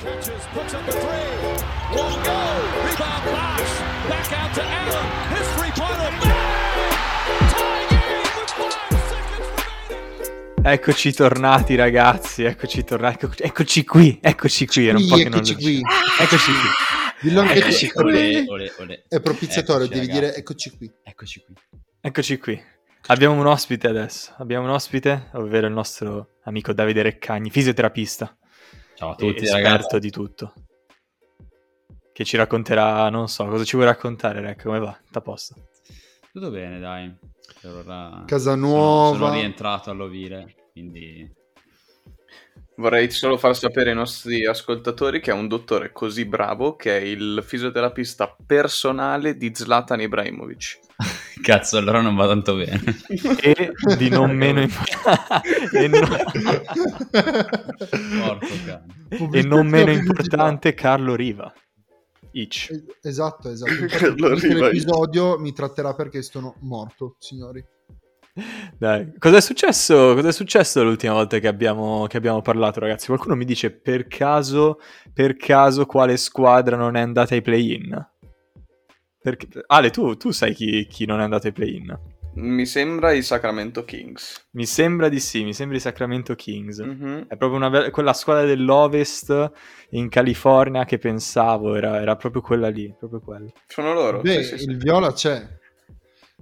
Catches, puts up a three. Won't go. Rebound Bosch. Back out to Allen. His three-pointer. Bang! Tie game with five seconds remaining. Eccoci tornati ragazzi, eccoci tornati, ecco- eccoci qui, eccoci qui, era un po' Qui, che non eccoci lo qui. Eccoci qui. Dillo anche Eccoci qui. Olè, olè, olè. È propiziatorio, Eccoci, devi ragazzi. dire eccoci qui. Eccoci qui. Eccoci qui. Abbiamo un ospite adesso, abbiamo un ospite, ovvero il nostro amico Davide Reccagni, fisioterapista Ciao a e tutti esperto ragazzi. di tutto. Che ci racconterà, non so, cosa ci vuoi raccontare, Rec? Come va? Sta a posto. Tutto bene, dai. Per ora Casa sono- nuova. Sono, rientrato all'Ovile, quindi Vorrei solo far sapere ai nostri ascoltatori che è un dottore così bravo che è il fisioterapista personale di Zlatan Ibrahimovic. cazzo, allora non va tanto bene. E di non meno importante, e, no- Porco cane. e non meno importante Carlo Riva. Es- Esatto, esatto. Infatti, Carlo questo Riva. l'episodio mi tratterà perché sono morto, signori. Dai, cos'è successo? Cos'è successo l'ultima volta che abbiamo, che abbiamo parlato, ragazzi? Qualcuno mi dice per caso, per caso quale squadra non è andata ai play-in? Perché... Ale, tu, tu sai chi, chi non è andato ai play-in? Mi sembra i Sacramento Kings. Mi sembra di sì, mi sembra i Sacramento Kings. Mhm. È proprio una ve- quella squadra dell'Ovest in California che pensavo, era, era proprio quella lì, proprio quella. Sono loro. Beh, sì, sì, sì. il viola c'è.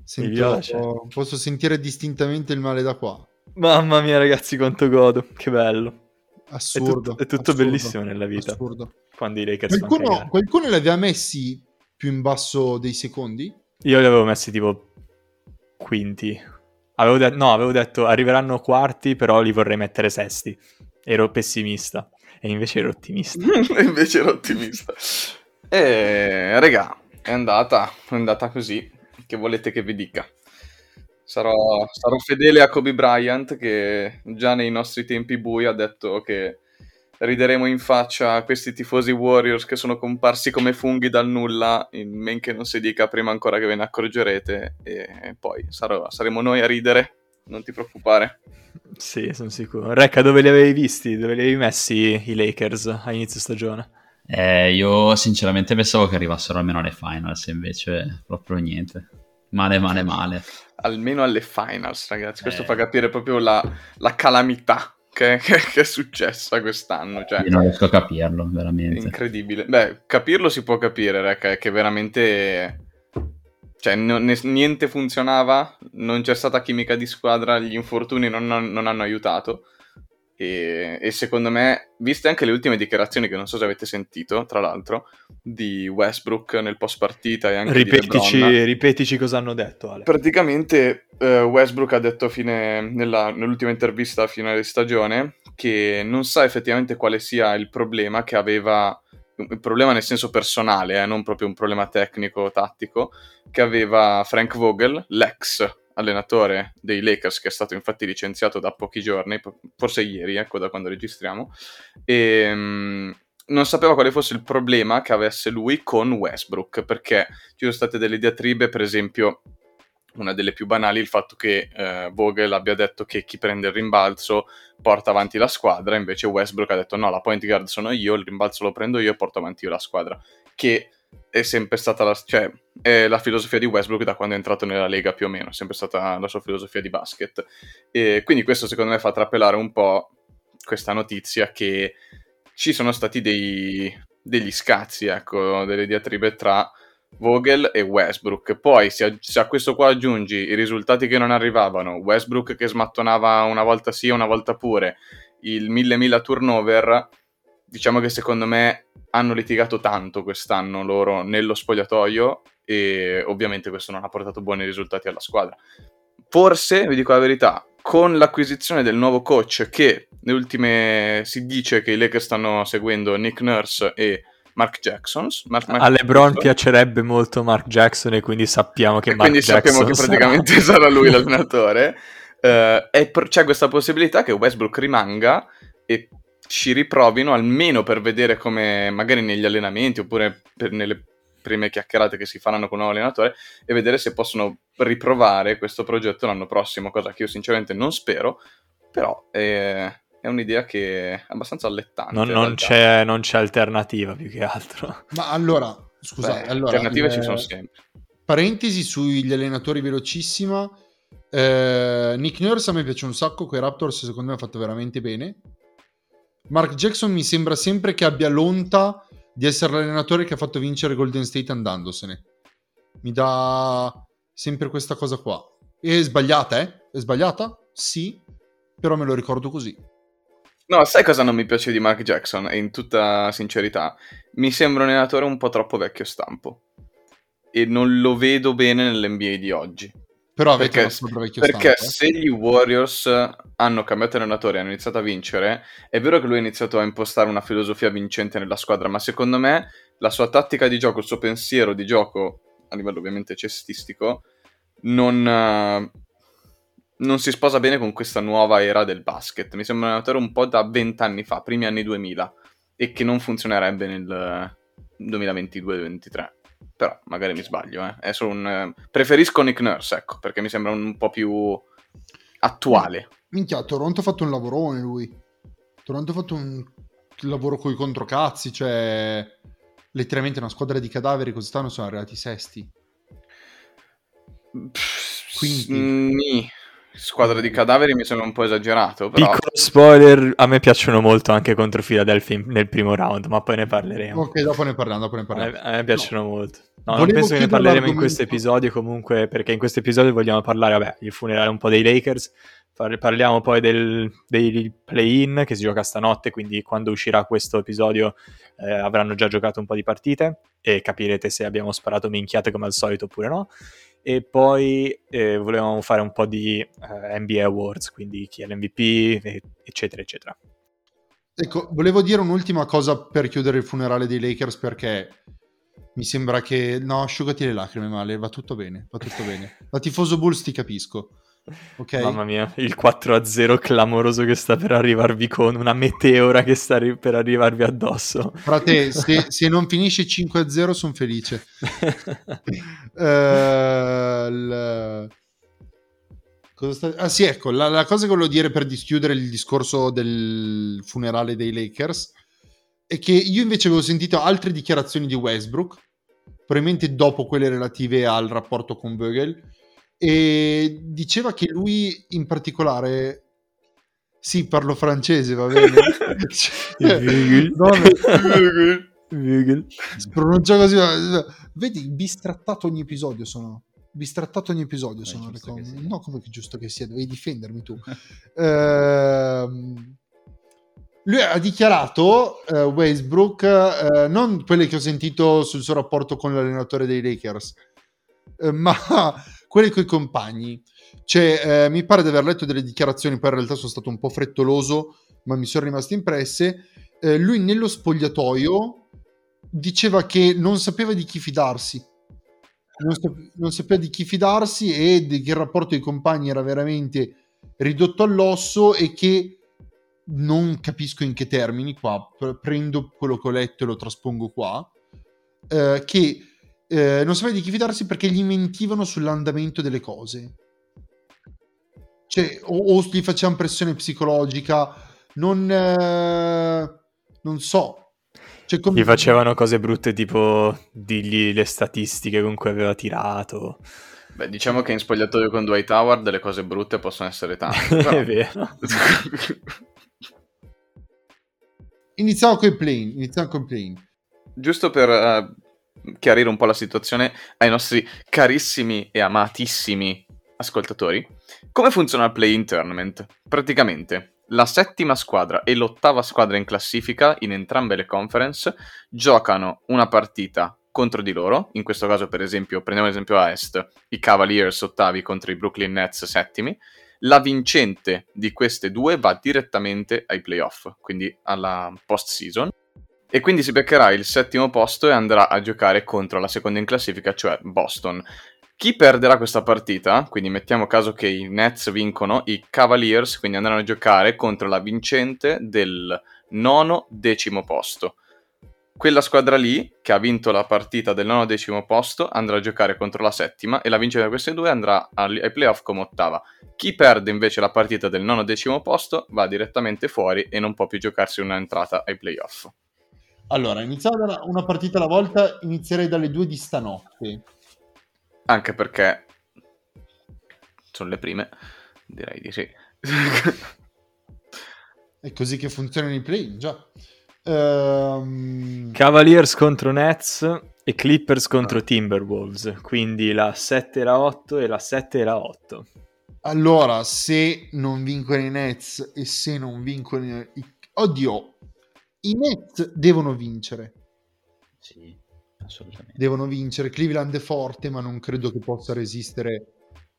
Sento- viola c'è. Posso sentire distintamente il male da qua. Mamma mia, ragazzi, quanto godo, che bello. È Assurdo. tutto, è tutto assurdo, bellissimo nella vita. Assurdo. Quando i Lakers Qualcuno, qualcuno li aveva messi più in basso dei secondi? Io li avevo messi tipo quinti. Avevo de- no, avevo detto arriveranno quarti, però li vorrei mettere sesti. Ero pessimista. E invece ero ottimista. Invece ero ottimista. E regà, è andata, è andata così. Che volete che vi dica? Sarò, sarò fedele a Kobe Bryant che già nei nostri tempi bui ha detto che rideremo in faccia a questi tifosi Warriors che sono comparsi come funghi dal nulla, in men che non si dica prima ancora che ve ne accorgerete e poi sarò- saremo noi a ridere, non ti preoccupare. sì, sono sicuro. Recca, dove li avevi visti? Dove li avevi messi i Lakers a inizio stagione? Eh, io sinceramente pensavo che arrivassero almeno alle finals, invece proprio niente. Male, male, male. Almeno alle finals, ragazzi, questo Eh. fa capire proprio la, la calamità che, che- che è successa quest'anno, cioè... Io non riesco a capirlo, veramente. Incredibile. Beh, capirlo si può capire, è che veramente... Cioè, non- niente funzionava, non c'è stata chimica di squadra, gli infortuni non, non hanno aiutato. E, e secondo me, viste anche le ultime dichiarazioni, che non so se avete sentito, tra l'altro, di Westbrook nel post partita e anche di Ripetici, LeBron, ripetici cosa hanno detto, Ale. Praticamente eh, Westbrook ha detto fine, nella- nell'ultima intervista a fine di stagione che non sa effettivamente quale sia il problema che aveva, il problema nel senso personale, eh, non proprio un problema tecnico tattico, che aveva Frank Vogel, l'ex allenatore dei Lakers, che è stato infatti licenziato da pochi giorni, forse ieri, ecco da quando registriamo, e mm, non sapeva quale fosse il problema che avesse lui con Westbrook, perché ci sono state delle diatribe, per esempio una delle più banali, il fatto che eh, Vogel abbia detto che chi prende il rimbalzo porta avanti la squadra, invece Westbrook ha detto no, la point guard sono io, il rimbalzo lo prendo io e porto avanti io la squadra, che è sempre stata la, cioè, la filosofia di Westbrook da quando è entrato nella Lega più o meno, è sempre stata la sua filosofia di basket. E quindi questo secondo me fa trapelare un po' questa notizia che ci sono stati dei, degli scazzi, ecco, delle diatribe tra Vogel e Westbrook. Poi, se a, se a questo qua aggiungi i risultati che non arrivavano, Westbrook che smattonava una volta sì e una volta pure, il mille mila turnover, diciamo che secondo me hanno litigato tanto quest'anno loro nello spogliatoio e ovviamente questo non ha portato buoni risultati alla squadra. Forse, vi dico la verità, con l'acquisizione del nuovo coach che le ultime si dice che i Lakers stanno seguendo Nick Nurse e Mark Jackson. Mark, Mark A LeBron Jackson. piacerebbe molto Mark Jackson e quindi sappiamo che E Mark quindi Jackson sappiamo che sarà- praticamente sarà lui l'allenatore. Eh, e per- c'è questa possibilità che Westbrook rimanga e ci riprovino almeno per vedere come magari negli allenamenti oppure per- nelle prime chiacchierate che si faranno con il nuovo allenatore e vedere se possono riprovare questo progetto l'anno prossimo, cosa che io sinceramente non spero, però è, è un'idea che è abbastanza allettante. Non, non c'è, non c'è alternativa più che altro. Ma allora, scusate, Beh, allora, alternative ci eh, sono sempre. Parentesi sugli allenatori velocissima. Eh, Nick Nurse a me piace un sacco, quei Raptors secondo me ha fatto veramente bene. Mark Jackson mi sembra sempre che abbia l'onta di essere l'allenatore che ha fatto vincere Golden State andandosene. Mi dà sempre questa cosa qua. È sbagliata, eh? È sbagliata? Sì, però me lo ricordo così. No, sai cosa non mi piace di Mark Jackson? E in tutta sincerità, mi sembra un allenatore un po' troppo vecchio stampo. E non lo vedo bene nell'NBA di oggi. Però avete Perché, perché stampo, eh? se gli Warriors hanno cambiato allenatore hanno iniziato a vincere, è vero che lui ha iniziato a impostare una filosofia vincente nella squadra, ma secondo me la sua tattica di gioco, il suo pensiero di gioco, a livello ovviamente cestistico, non, eh, non si sposa bene con questa nuova era del basket. Mi sembra un allenatore un po' da vent'anni fa, primi anni 2000, e che non funzionerebbe nel 2022-2023. Però magari mi sbaglio, eh. Un... eh, Preferisco Nick Nurse, ecco, perché mi sembra un po' più attuale. Minchia, Toronto ha fatto un lavorone lui. Toronto ha fatto un lavoro con i controcazzi, cioè letteralmente una squadra di cadaveri quest'anno sono arrivati sesti. Quindi-. Squadra di cadaveri mi sembra un po' esagerato, però... Piccolo spoiler, a me piacciono molto anche contro Philadelphia nel primo round, ma poi ne parleremo. Ok, dopo ne parliamo, dopo ne A parliamo. me, a me piacciono molto. No, non penso che ne parleremo in questo episodio comunque, perché in questo episodio vogliamo parlare, vabbè, il funerale un po' dei Lakers, parliamo poi del, dei play-in che si gioca stanotte, quindi quando uscirà questo episodio eh, avranno già giocato un po' di partite e capirete se abbiamo sparato minchiate come al solito oppure no. E poi eh, volevamo fare un po' di eh, NBA Awards, quindi chi è l'MVP, eccetera, eccetera. Ecco, volevo dire un'ultima cosa per chiudere il funerale dei Lakers perché mi sembra che... No, asciugati le lacrime, male, va tutto bene, va tutto bene. Da tifoso Bulls ti capisco, ok? Mamma mia, il 4-0 clamoroso che sta per arrivarvi con una meteora che sta arri- per arrivarvi addosso. Frate, se, se non finisce 5-0 sono felice. Eh, il- cosa sta- Ah sì, ecco, la, la cosa che volevo dire per dischiudere il discorso del funerale dei Lakers è che io invece avevo sentito altre dichiarazioni di Westbrook, probabilmente dopo quelle relative al rapporto con Vogel, e diceva che lui in particolare... Sì, parlo francese, va bene. Vogel. si pronuncia così. Vedi, bistrattato ogni episodio sono. Bistrattato ogni episodio Beh, sono le cose. No, come che giusto che sia, devi difendermi tu. Ehm, lui ha dichiarato, eh, Westbrook, eh, non quelle che ho sentito sul suo rapporto con l'allenatore dei Lakers, eh, ma quelle con i compagni. Cioè, eh, mi pare di aver letto delle dichiarazioni, poi in realtà sono stato un po' frettoloso, ma mi sono rimaste impresse. Eh, lui nello spogliatoio diceva che non sapeva di chi fidarsi. Non, sap- non sapeva di chi fidarsi e che il rapporto con i compagni era veramente ridotto all'osso e che non capisco in che termini qua, pre- prendo quello che ho letto e lo traspongo qua, eh, che eh, non sapeva di chi fidarsi perché gli mentivano sull'andamento delle cose. Cioè, o, o gli facevano pressione psicologica, non, eh, non so. Cioè, come- Gli facevano cose brutte tipo digli le statistiche con cui aveva tirato. Beh, diciamo che in spogliatoio con Dwight Howard le cose brutte possono essere tante. però- È vero. Iniziamo con i plane. Iniziamo con i plane. Giusto per eh, chiarire un po' la situazione ai nostri carissimi e amatissimi ascoltatori, come funziona il play-in tournament? Praticamente la settima squadra e l'ottava squadra in classifica in entrambe le conference giocano una partita contro di loro, in questo caso per esempio, prendiamo l'esempio a est, i Cavaliers ottavi contro i Brooklyn Nets settimi, la vincente di queste due va direttamente ai playoff, quindi alla post-season, e quindi si beccherà il settimo posto e andrà a giocare contro la seconda in classifica, cioè Boston. Chi perderà questa partita, quindi mettiamo caso che i Nets vincono, i Cavaliers quindi andranno a giocare contro la vincente del nono decimo posto. quella squadra lì, che ha vinto la partita del nono decimo posto, andrà a giocare contro la settima e la vincente di queste due andrà ai playoff come ottava. Chi perde invece la partita del nono decimo posto va direttamente fuori e non può più giocarsi un'entrata ai playoff. Allora, iniziamo da una partita alla volta, inizierei dalle due di stanotte. Anche perché sono le prime, direi di sì. È così che funzionano i play, già. Ehm, Cavaliers contro Nets e Clippers contro Timberwolves, quindi la 7 e la 8 e la 7 e la 8. allora, se non vincono i Nets e se non vincono i... Oddio, i Nets devono vincere. Sì, assolutamente. Devono vincere. Cleveland è forte, ma non credo che possa resistere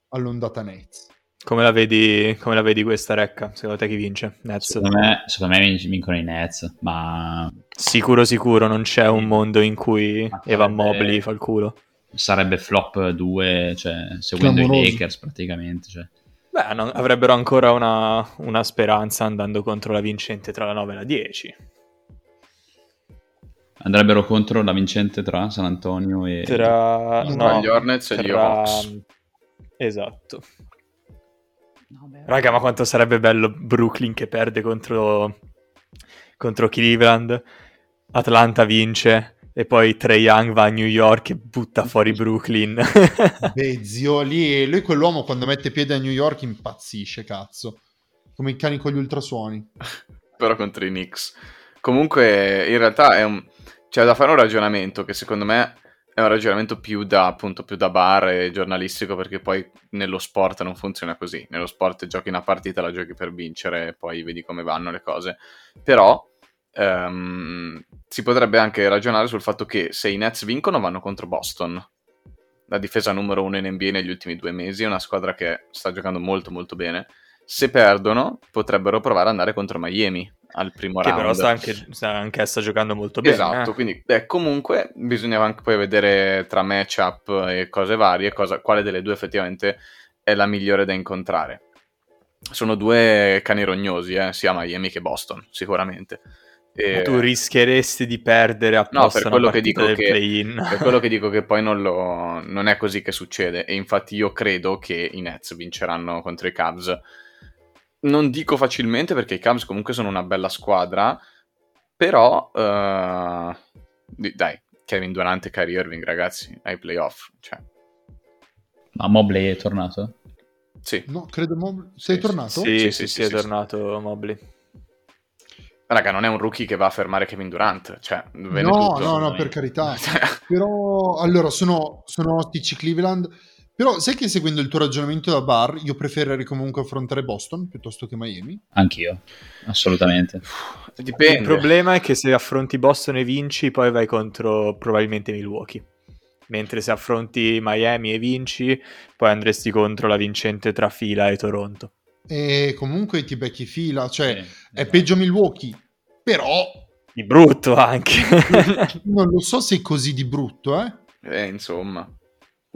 all'ondata Nets. Come la vedi, come la vedi questa recca? Secondo te chi vince? Nets? Secondo me, secondo me vin- vincono i Nets, ma Sicuro sicuro, non c'è un mondo in cui Ma Evan sarebbe- Mobley fa il culo. sarebbe flop 2, cioè seguendo Clamoroso. i Lakers praticamente. Cioè. Beh, non- avrebbero ancora una, una speranza andando contro la vincente tra la 9 e la 10. Andrebbero contro la vincente tra San Antonio e... Tra, Tra no, gli Hornets e gli Hawks. Esatto. No, Raga, ma quanto sarebbe bello Brooklyn che perde contro, contro Cleveland, Atlanta vince e poi Trey Young va a New York e butta fuori Brooklyn. Beh, zio, lì, lui quell'uomo quando mette piede a New York impazzisce, cazzo. Come i cani con gli ultrasuoni. però contro i Knicks. Comunque, in realtà è un... c'è da fare un ragionamento che secondo me è un ragionamento più da, appunto, più da bar e giornalistico, perché poi nello sport non funziona così. Nello sport giochi una partita, la giochi per vincere e poi vedi come vanno le cose. Però ehm, si potrebbe anche ragionare sul fatto che se i Nets vincono vanno contro Boston. La difesa numero uno in NBA negli ultimi due mesi, è una squadra che sta giocando molto molto bene. Se perdono, potrebbero provare ad andare contro Miami al primo che round. però sta anche, sta anche sta giocando molto bene. Esatto, eh. quindi eh, comunque bisogna anche poi vedere tra matchup e cose varie cosa- quale delle due effettivamente è la migliore da incontrare. Sono due cani rognosi, eh, sia Miami che Boston, sicuramente. E- Ma tu rischieresti di perdere apposta No, per una quello che dico del che- play-in. per quello che dico che poi non, lo- non è così che succede e infatti io credo che i Nets vinceranno contro i Cavs. Non dico facilmente perché i Cavs comunque sono una bella squadra, però di- dai, Kevin Durant e Kyrie Irving ragazzi, ai playoff, cioè, Ma Mobley è tornato? sì. No, credo... Mo- Sei Sì, tornato? Sì, Sì, sì, sì, sì, sì, è sì, tornato Mobley. Raga, non è un rookie che va a fermare Kevin Durant, cioè, No, tutto. no, no, per carità. Però, allora, sono, sono ostici Cleveland. Però, sai che seguendo il tuo ragionamento da bar, io preferirei comunque affrontare Boston piuttosto che Miami? Anch'io, assolutamente. Dipende. Il problema è che se affronti Boston e vinci, poi vai contro probabilmente Milwaukee. Mentre se affronti Miami e vinci, poi andresti contro la vincente tra Fila e Toronto. E comunque ti becchi fila, cioè Sì, è esatto. peggio Milwaukee. Però Di brutto anche. non lo so se è così di brutto, eh. Eh, insomma.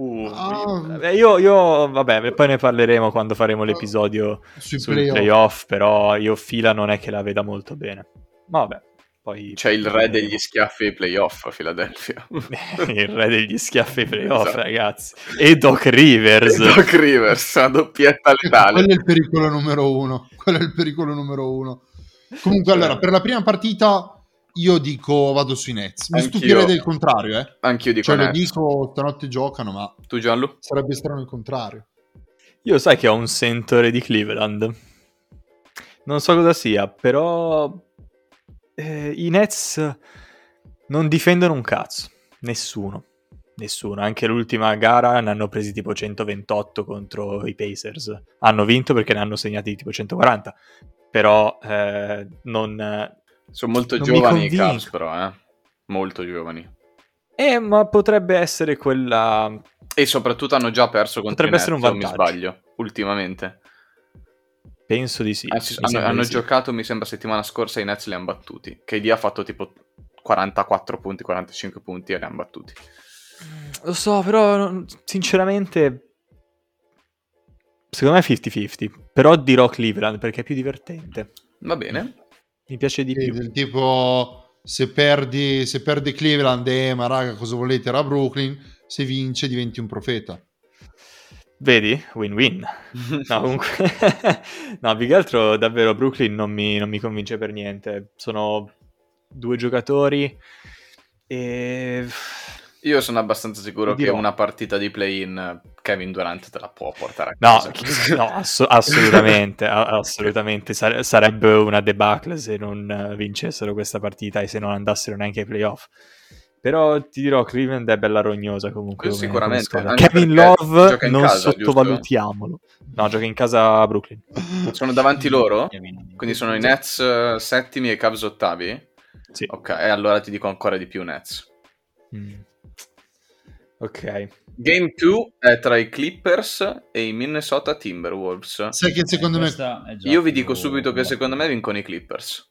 Uh, Ah. eh, io, io, vabbè, poi ne parleremo quando faremo l'episodio Sui sul playoff. playoff, però io Fila non è che la veda molto bene. Ma vabbè, poi... C'è il re degli schiaffi ai playoff a Philadelphia. il re degli schiaffi ai playoff, Esatto. ragazzi. E Doc Rivers. Doc Rivers, una doppietta letale. Quello è il pericolo numero uno. Quello è il pericolo numero uno. Comunque, Cioè- allora, per la prima partita io dico vado sui Nets. Mi Anch'io. stupirei del contrario, eh. Anch'io dico Cioè, lo Nets. dico, stanotte giocano, ma Tu Gianlu? sarebbe strano il contrario. Io sai che ho un sentore di Cleveland. Non so cosa sia, però eh, i Nets non difendono un cazzo. Nessuno. Nessuno. Anche l'ultima gara ne hanno presi tipo 128 contro i Pacers. Hanno vinto perché ne hanno segnati tipo 140. Però eh, non... Sono molto Non giovani i. Cavs, però, eh. Molto giovani. Eh, ma potrebbe essere quella... E soprattutto hanno già perso contro Potrebbe i essere un o mi vantaggio. sbaglio, ultimamente. Penso di sì. Anzi, Mi hanno, hanno di sì. giocato, mi sembra, settimana scorsa i Nets li hanno battuti. KD ha fatto tipo 44 punti, 45 punti e li hanno battuti. Lo so, però sinceramente secondo me è 50-50, però dirò Cleveland perché è più divertente. Va bene. Mi piace di Sì, più. del tipo Se perdi, se perde Cleveland, eh, ma raga, cosa volete? Era Brooklyn. Se vince, diventi un profeta. Vedi? Win-win. No, comunque... no, più che altro davvero Brooklyn non mi, non mi convince per niente. Sono due giocatori e... Io sono abbastanza sicuro Dirò. che una partita di play-in Kevin Durant te la può portare a No, casa. chi- no, ass- assolutamente, assolutamente. Sare- sarebbe una debacle se non eh, vincessero questa partita e se non andassero neanche ai playoff. Però ti dirò, Cleveland è bella rognosa comunque. Come- sicuramente, come Kevin Love non casa, giusto? sottovalutiamolo. No, gioca in casa a Brooklyn. Sono davanti loro? Quindi sono i Nets eh, settimi e i Cavs ottavi? Sì. Ok, e allora ti dico ancora di più Nets. Mm. Ok. Game 2 è tra i Clippers e i Minnesota Timberwolves. Sai che secondo me è già Io vi dico subito che secondo me vincono i Clippers.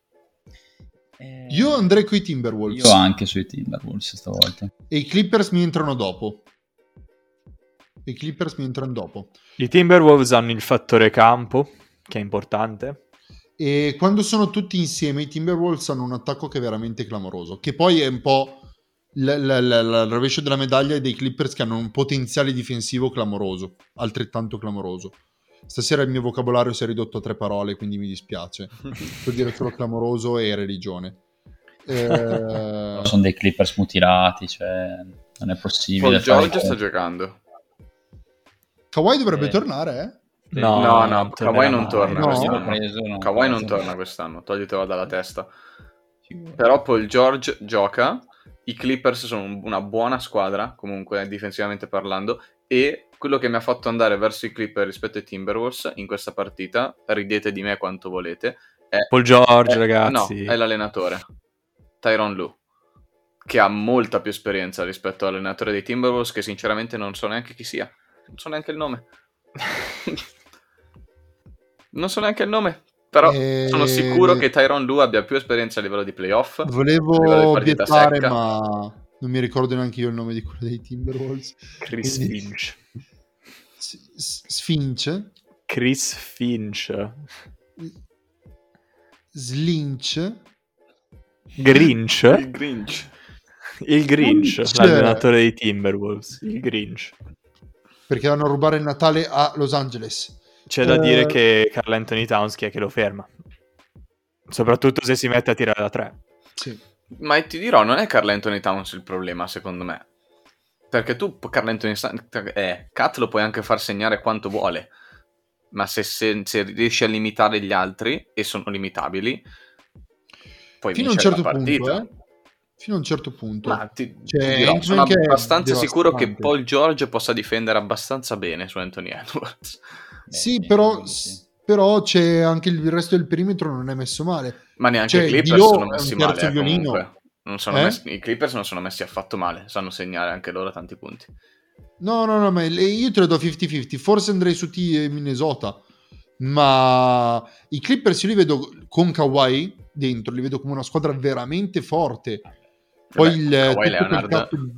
Eh, io andrei con i Timberwolves Io anche sui Timberwolves stavolta. e i Clippers mi entrano dopo. I Clippers mi entrano dopo. I Timberwolves hanno il fattore campo, che è importante. E quando sono tutti insieme, i Timberwolves hanno un attacco che è veramente clamoroso. Che poi è un po' il rovescio della medaglia dei Clippers che hanno un potenziale difensivo clamoroso, altrettanto clamoroso. Stasera il mio vocabolario si è ridotto a tre parole, quindi mi dispiace. Per dire solo clamoroso e religione. Eh, Sono dei Clippers mutilati, cioè non è possibile. Paul fare- George sta giocando. Kawhi dovrebbe Eh. tornare, eh? No, No, no, non Kawhi non mai. torna No. Preso, no. Kawhi non torna quest'anno, toglitelo dalla testa. Però Paul George gioca. I Clippers sono un- una buona squadra, comunque difensivamente parlando. E quello che mi ha fatto andare verso i Clippers rispetto ai Timberwolves in questa partita, ridete di me quanto volete, Paul George, è- ragazzi. No, è l'allenatore, Tyron Lu, che ha molta più esperienza rispetto all'allenatore dei Timberwolves, che sinceramente non so neanche chi sia. Non so neanche il nome. non so neanche il nome. Però Eh, sono sicuro che Tyron Lu abbia più esperienza a livello di playoff. Volevo obiettare, secca. ma non mi ricordo neanche io il nome di quello dei Timberwolves. Chris Quindi- Finch. S- Sfinch, Chris Finch. Slinch, Grinch. Il Grinch. Il Grinch, Grinch. l'allenatore dei Timberwolves. Il Grinch. perché vanno a rubare il Natale a Los Angeles. C'è da Eh. dire che Carl Anthony Towns chi è che lo ferma. Soprattutto se si mette a tirare da tre. Sì. Ma ti dirò, non è Carl Anthony Towns il problema, secondo me. Perché tu, Carl Anthony eh, Cat lo puoi anche far segnare quanto vuole. Ma se, se- se riesci a limitare gli altri, e sono limitabili, puoi Fino a un certo partita. punto, eh. Fino a un certo punto. Ma ti, Cioè, ti dirò, sono abbastanza sicuro che. Paul George possa difendere abbastanza bene su Anthony Edwards. Beh, sì, però, sì. però c'è anche il resto del perimetro non è messo male. Ma neanche Cioè, i Clippers Dio sono messi male. eh, violino. comunque. Non sono Eh? messi- I Clippers non sono messi affatto male, sanno segnare anche loro tanti punti. No, no, no, ma io te lo do 50-50. Forse andrei su T e Minnesota. Ma i Clippers io li vedo con Kawhi dentro, li vedo come una squadra veramente forte. Poi Vabbè, il Kawhi Leonard, di-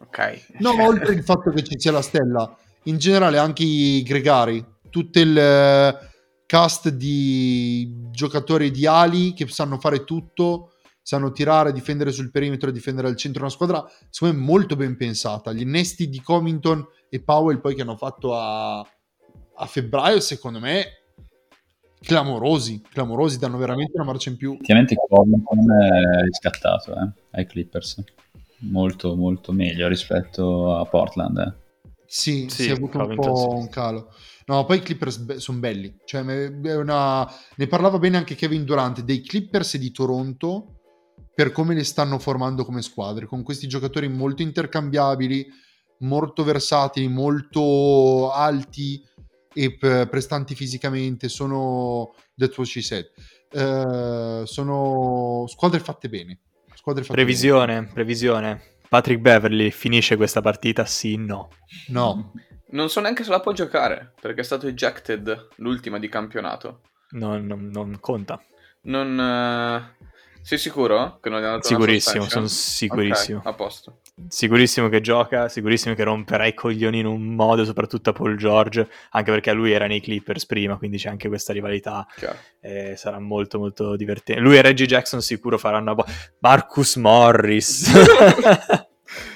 ok. No, ma oltre il fatto che ci sia la stella, in generale anche i gregari, tutto il eh, cast di giocatori di ali che sanno fare tutto, sanno tirare, difendere sul perimetro, difendere al centro, una squadra secondo me molto ben pensata. Gli innesti di Covington e Powell poi che hanno fatto a, a febbraio, secondo me clamorosi, clamorosi, danno veramente una marcia in più. Effettivamente Covington è riscattato eh, ai Clippers. Molto, molto meglio rispetto a Portland. eh. Sì, Sì, si è avuto un po' un calo. No, poi i Clippers sono belli. Cioè, una- Ne parlava bene anche Kevin Durant dei Clippers e di Toronto per come le stanno formando come squadre, con questi giocatori molto intercambiabili, molto versatili, molto alti e prestanti fisicamente. Sono that's what she said. Eh, sono squadre fatte bene. Squadre fatte Previsione, previsione. Patrick Beverly finisce questa partita? Sì, no. No, Non so neanche se la può giocare, perché è stato ejected l'ultima di campionato. Non, non- non conta. Non... eh, Sei sicuro che non gli hanno dato una Sicurissimo, sono sicurissimo. Ok, a posto. Sicurissimo che gioca, sicurissimo che romperà i coglioni in un modo, soprattutto a Paul George, anche perché lui era nei Clippers prima, quindi c'è anche questa rivalità. Chiaro. e sarà molto molto divertente. Lui e Reggie Jackson sicuro faranno bo- Marcus Morris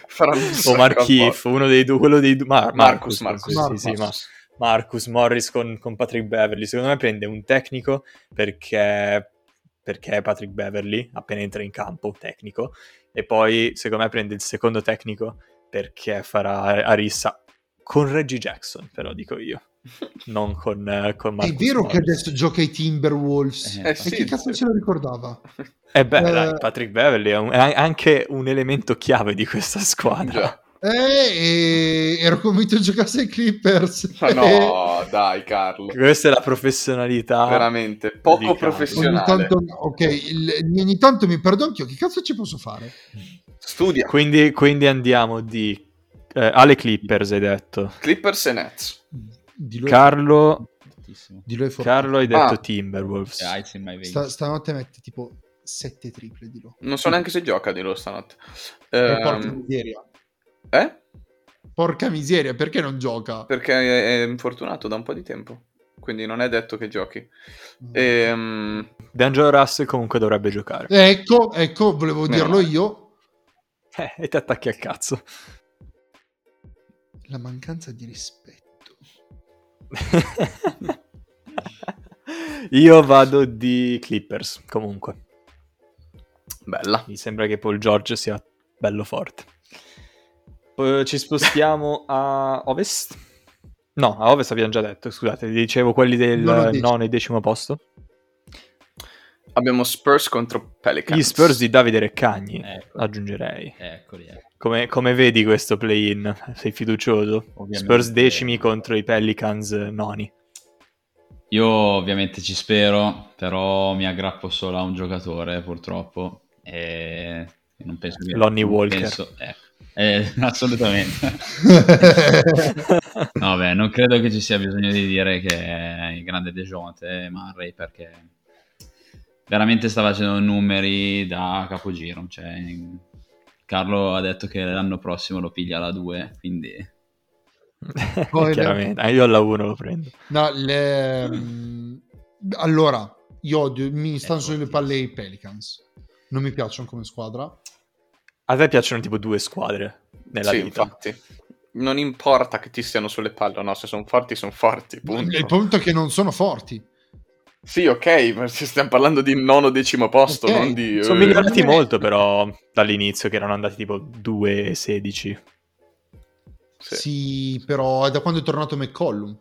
Faranno un o Markif, uno dei due, quello dei due, Mar- Marcus, Marcus, Marcus. sì, sì, ma- Marcus. Marcus Morris con, con Patrick Beverly. Secondo me prende un tecnico perché, perché è Patrick Beverly appena entra in campo, tecnico, e poi secondo me prende il secondo tecnico perché farà Arissa con Reggie Jackson, però dico io, non con, eh, con Marcus È vero che Morris. adesso gioca ai Timberwolves. Eh, e sì, chi cazzo sì. se lo ricordava? Eh beh, Eh, dai, Patrick Beverly è, un- è anche un elemento chiave di questa squadra. Già. Eh, e ero convinto giocasse ai Clippers. Ma no, dai, Carlo. Questa è la professionalità. Veramente, poco Carlo. Ogni professionale. tanto, ok, il- ogni tanto mi perdo anch'io. Che cazzo ci posso fare? Studia. Quindi, quindi andiamo di eh, alle Clippers, hai detto. Clippers e Nets. Di lui, Carlo, di lui. Carlo hai detto Ah. Timberwolves. Sta- stanotte mette tipo 7 triple di lui. Non so neanche se gioca di loro stanotte. Eh. Eh? Porca miseria, perché non gioca? Perché è è infortunato da un po' di tempo. Quindi non è detto che giochi. Ehm, D'Angelo Russell comunque dovrebbe giocare. Ecco, ecco, volevo Meno dirlo male. io. Eh, e ti attacchi al cazzo. La mancanza di rispetto. Io vado di Clippers, comunque. bella. Mi sembra che Paul George sia bello forte. Ci spostiamo a Ovest? No, a Ovest abbiamo già detto, scusate, dicevo quelli del Nono e decimo. posto. Abbiamo Spurs contro Pelicans. Gli Spurs di Davide Reccagni, Ecco. aggiungerei. Eccoli, ecco. Come, come vedi questo play-in? Sei fiducioso? Ovviamente. Spurs decimi contro i Pelicans noni. Io ovviamente ci spero, però mi aggrappo solo a un giocatore purtroppo e non penso che... Lonnie Walker. penso- ecco. Eh, assolutamente. No, beh, non credo che ci sia bisogno di dire che è il grande Dejounte Murray perché veramente sta facendo numeri da capogiro. Cioè, Carlo ha detto che l'anno prossimo lo piglia alla 2, quindi Chiaramente, Ah, io alla 1 lo prendo. No, le- mm, allora, io odio, mi stanno Ecco, sulle palle i Pelicans. Non mi piacciono come squadra. A te piacciono tipo due squadre nella sì, vita. infatti. Non importa che ti stiano sulle palle no, se sono forti, sono forti. Punto. Il punto è che non sono forti. Sì, ok, ma stiamo parlando di nono decimo posto, Ok, non di... Sono eh, migliorati Eh. molto però dall'inizio che erano andati tipo 2 e 16. sì. Sì. però è da quando è tornato McCollum.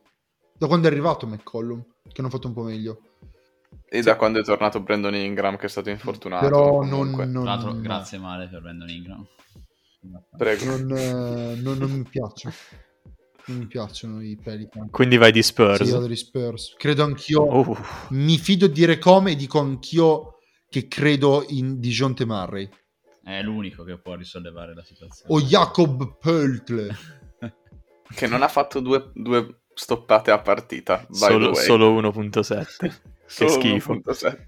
Da quando è arrivato McCollum, che hanno fatto un po' meglio. E da quando è tornato Brandon Ingram che è stato infortunato. Però non, non- grazie male per Brandon Ingram. Prego. Non, eh, non- non mi piacciono. Non mi piacciono i Pelicans. Quindi vai di Spurs. Sì, vado di Spurs. Credo anch'io. Oh, Mi fido di dire come e dico anch'io che credo in Dijonte Murray. È l'unico che può risollevare la situazione. O Jacob Pöltle. Che non ha fatto due, due stoppate a partita. by the solo, way. Solo 1.7. che schifo. 1.7.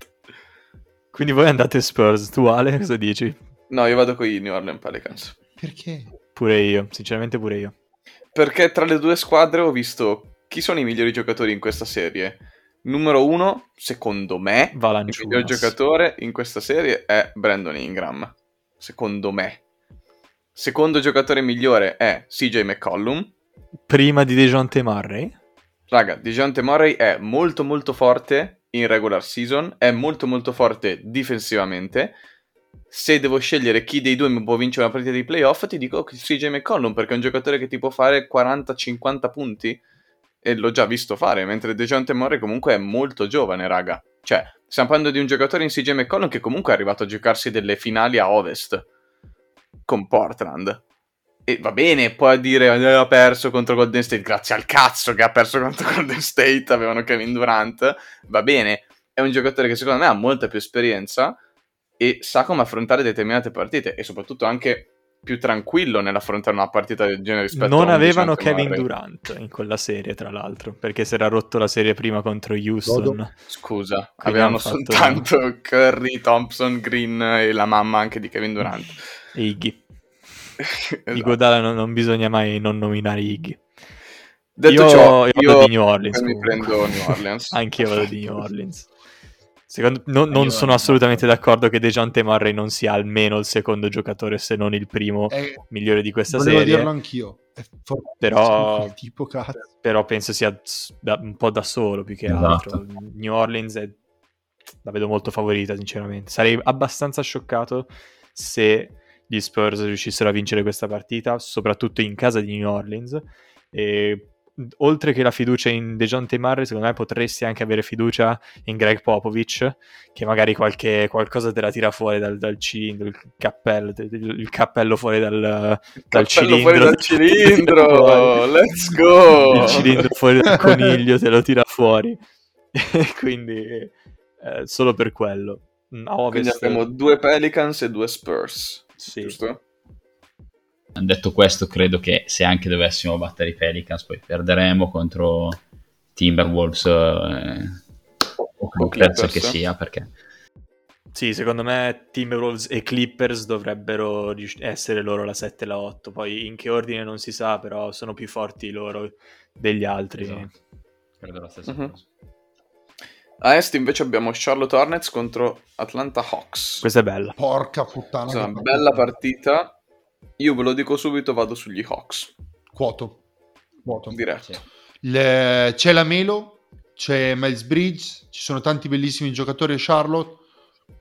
Quindi voi andate Spurs. Tu Ale, cosa dici? No, io vado con i New Orleans Pelicans. Perché? Pure io, sinceramente pure io. Perché tra le due squadre ho visto chi sono i migliori giocatori in questa serie. Numero uno, secondo me, il Valanciunas. miglior giocatore in questa serie è Brandon Ingram. Secondo me. Secondo giocatore migliore è CJ McCollum. Prima di DeJounte Murray? Raga, DeJounte Murray è molto molto forte in regular season, è molto molto forte difensivamente. Se devo scegliere chi dei due mi può vincere una partita di playoff, ti dico CJ McCollum perché è un giocatore che ti può fare 40-50 punti e l'ho già visto fare, mentre DeJounte Murray comunque è molto giovane, raga. Cioè, stiamo parlando di un giocatore in CJ McCollum che comunque è arrivato a giocarsi delle finali a Ovest con Portland. E va bene, può dire eh, ha perso contro Golden State, grazie al cazzo che ha perso contro Golden State, avevano Kevin Durant, va bene, è un giocatore che secondo me ha molta più esperienza e sa come affrontare determinate partite e soprattutto anche più tranquillo nell'affrontare una partita del genere rispetto a Non avevano Kevin Murray. Durant in quella serie, tra l'altro, perché si era rotto la serie prima contro Houston. Godo. Scusa, Quindi avevano fatto- soltanto Curry, Thompson, Green e la mamma anche di Kevin Durant. E Iggy. Di Esatto. Godala non, non bisogna mai non nominare Iggy. Detto io, ciò, io io, vado di New Orleans. mi prendo New Orleans. Anch'io vado di New Orleans. Secondo, non, non Io sono assolutamente d'accordo che Dejante Murray non sia almeno il secondo giocatore, se non il primo Eh, migliore di questa volevo serie. dirlo anch'io. Però- tipo cazzo. Però penso sia da- un po' da solo più che Esatto. altro. New Orleans è- la vedo molto favorita, sinceramente. Sarei abbastanza scioccato se gli Spurs riuscissero a vincere questa partita, soprattutto in casa di New Orleans. E oltre che la fiducia in DeJounte Murray, secondo me potresti anche avere fiducia in Greg Popovich, che magari qualche, qualcosa te la tira fuori dal, dal cilindro, il cappello, il, cappello fuori dal, dal Cappello cilindro. fuori dal cilindro, let's go! il cilindro fuori dal coniglio te lo tira fuori. Quindi eh, solo per quello. Mm, A Quindi abbiamo due Pelicans e due Spurs, sì. giusto? Detto questo, credo che se anche dovessimo battere i Pelicans, poi perderemo contro Timberwolves eh, o Clippers Clippers. che sia, perché Sì, secondo me Timberwolves e Clippers dovrebbero rius- essere loro la 7 e la 8. Poi in che ordine non si sa, però sono più forti loro degli altri. Esatto. credo la stessa Mhm. cosa. A est invece abbiamo Charlotte Hornets contro Atlanta Hawks. Questa è bella. Porca puttana. Questa è che una bella partita. Io ve lo dico subito, vado sugli Hawks. Quoto. Quoto. Diretto. Sì. Le- C'è la Melo, c'è Miles Bridge, ci sono tanti bellissimi giocatori a Charlotte.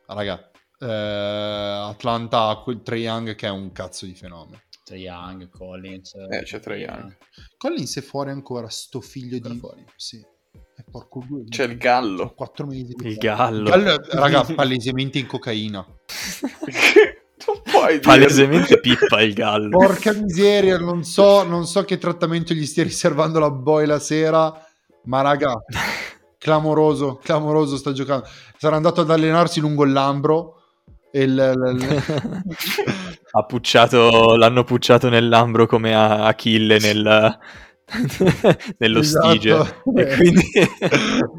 Ah, raga, eh, Atlanta ha quel Trae Young che è un cazzo di fenomeno. Trae Young, Collins. Eh, c'è Trae Young. Collins è fuori ancora, sto figlio Ancora di... fuori? Sì. È porco due. C'è il Gallo. 4 mesi. Il gallo. Gallo, raga, palesemente in cocaina. non puoi dire. Palesemente pippa il gallo. Porca miseria, non so, non so che trattamento gli stia riservando la boy la sera, ma raga, clamoroso, clamoroso sta giocando. Sarà andato ad allenarsi lungo il Lambro e il, il- ha pucciato, l'hanno pucciato nell'ambro come a Achille nel, nello Esatto. stige. E quindi...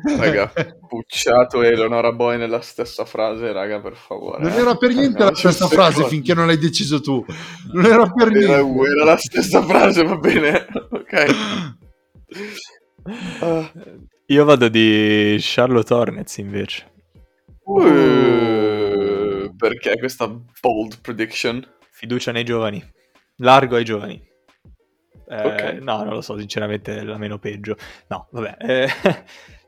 Raga, Pucciato e Eleonora Boy nella stessa frase, raga, per favore. non eh. era per niente No, la stessa frase finché non l'hai deciso tu. Non era per Era, niente. era la stessa frase, va bene. Ok. Ah. Io vado di Charlotte Hornets invece. Uh, perché questa bold prediction? Fiducia nei giovani. Largo ai giovani. Eh, Ok. No, non lo so, sinceramente è la meno peggio. No, vabbè. eh,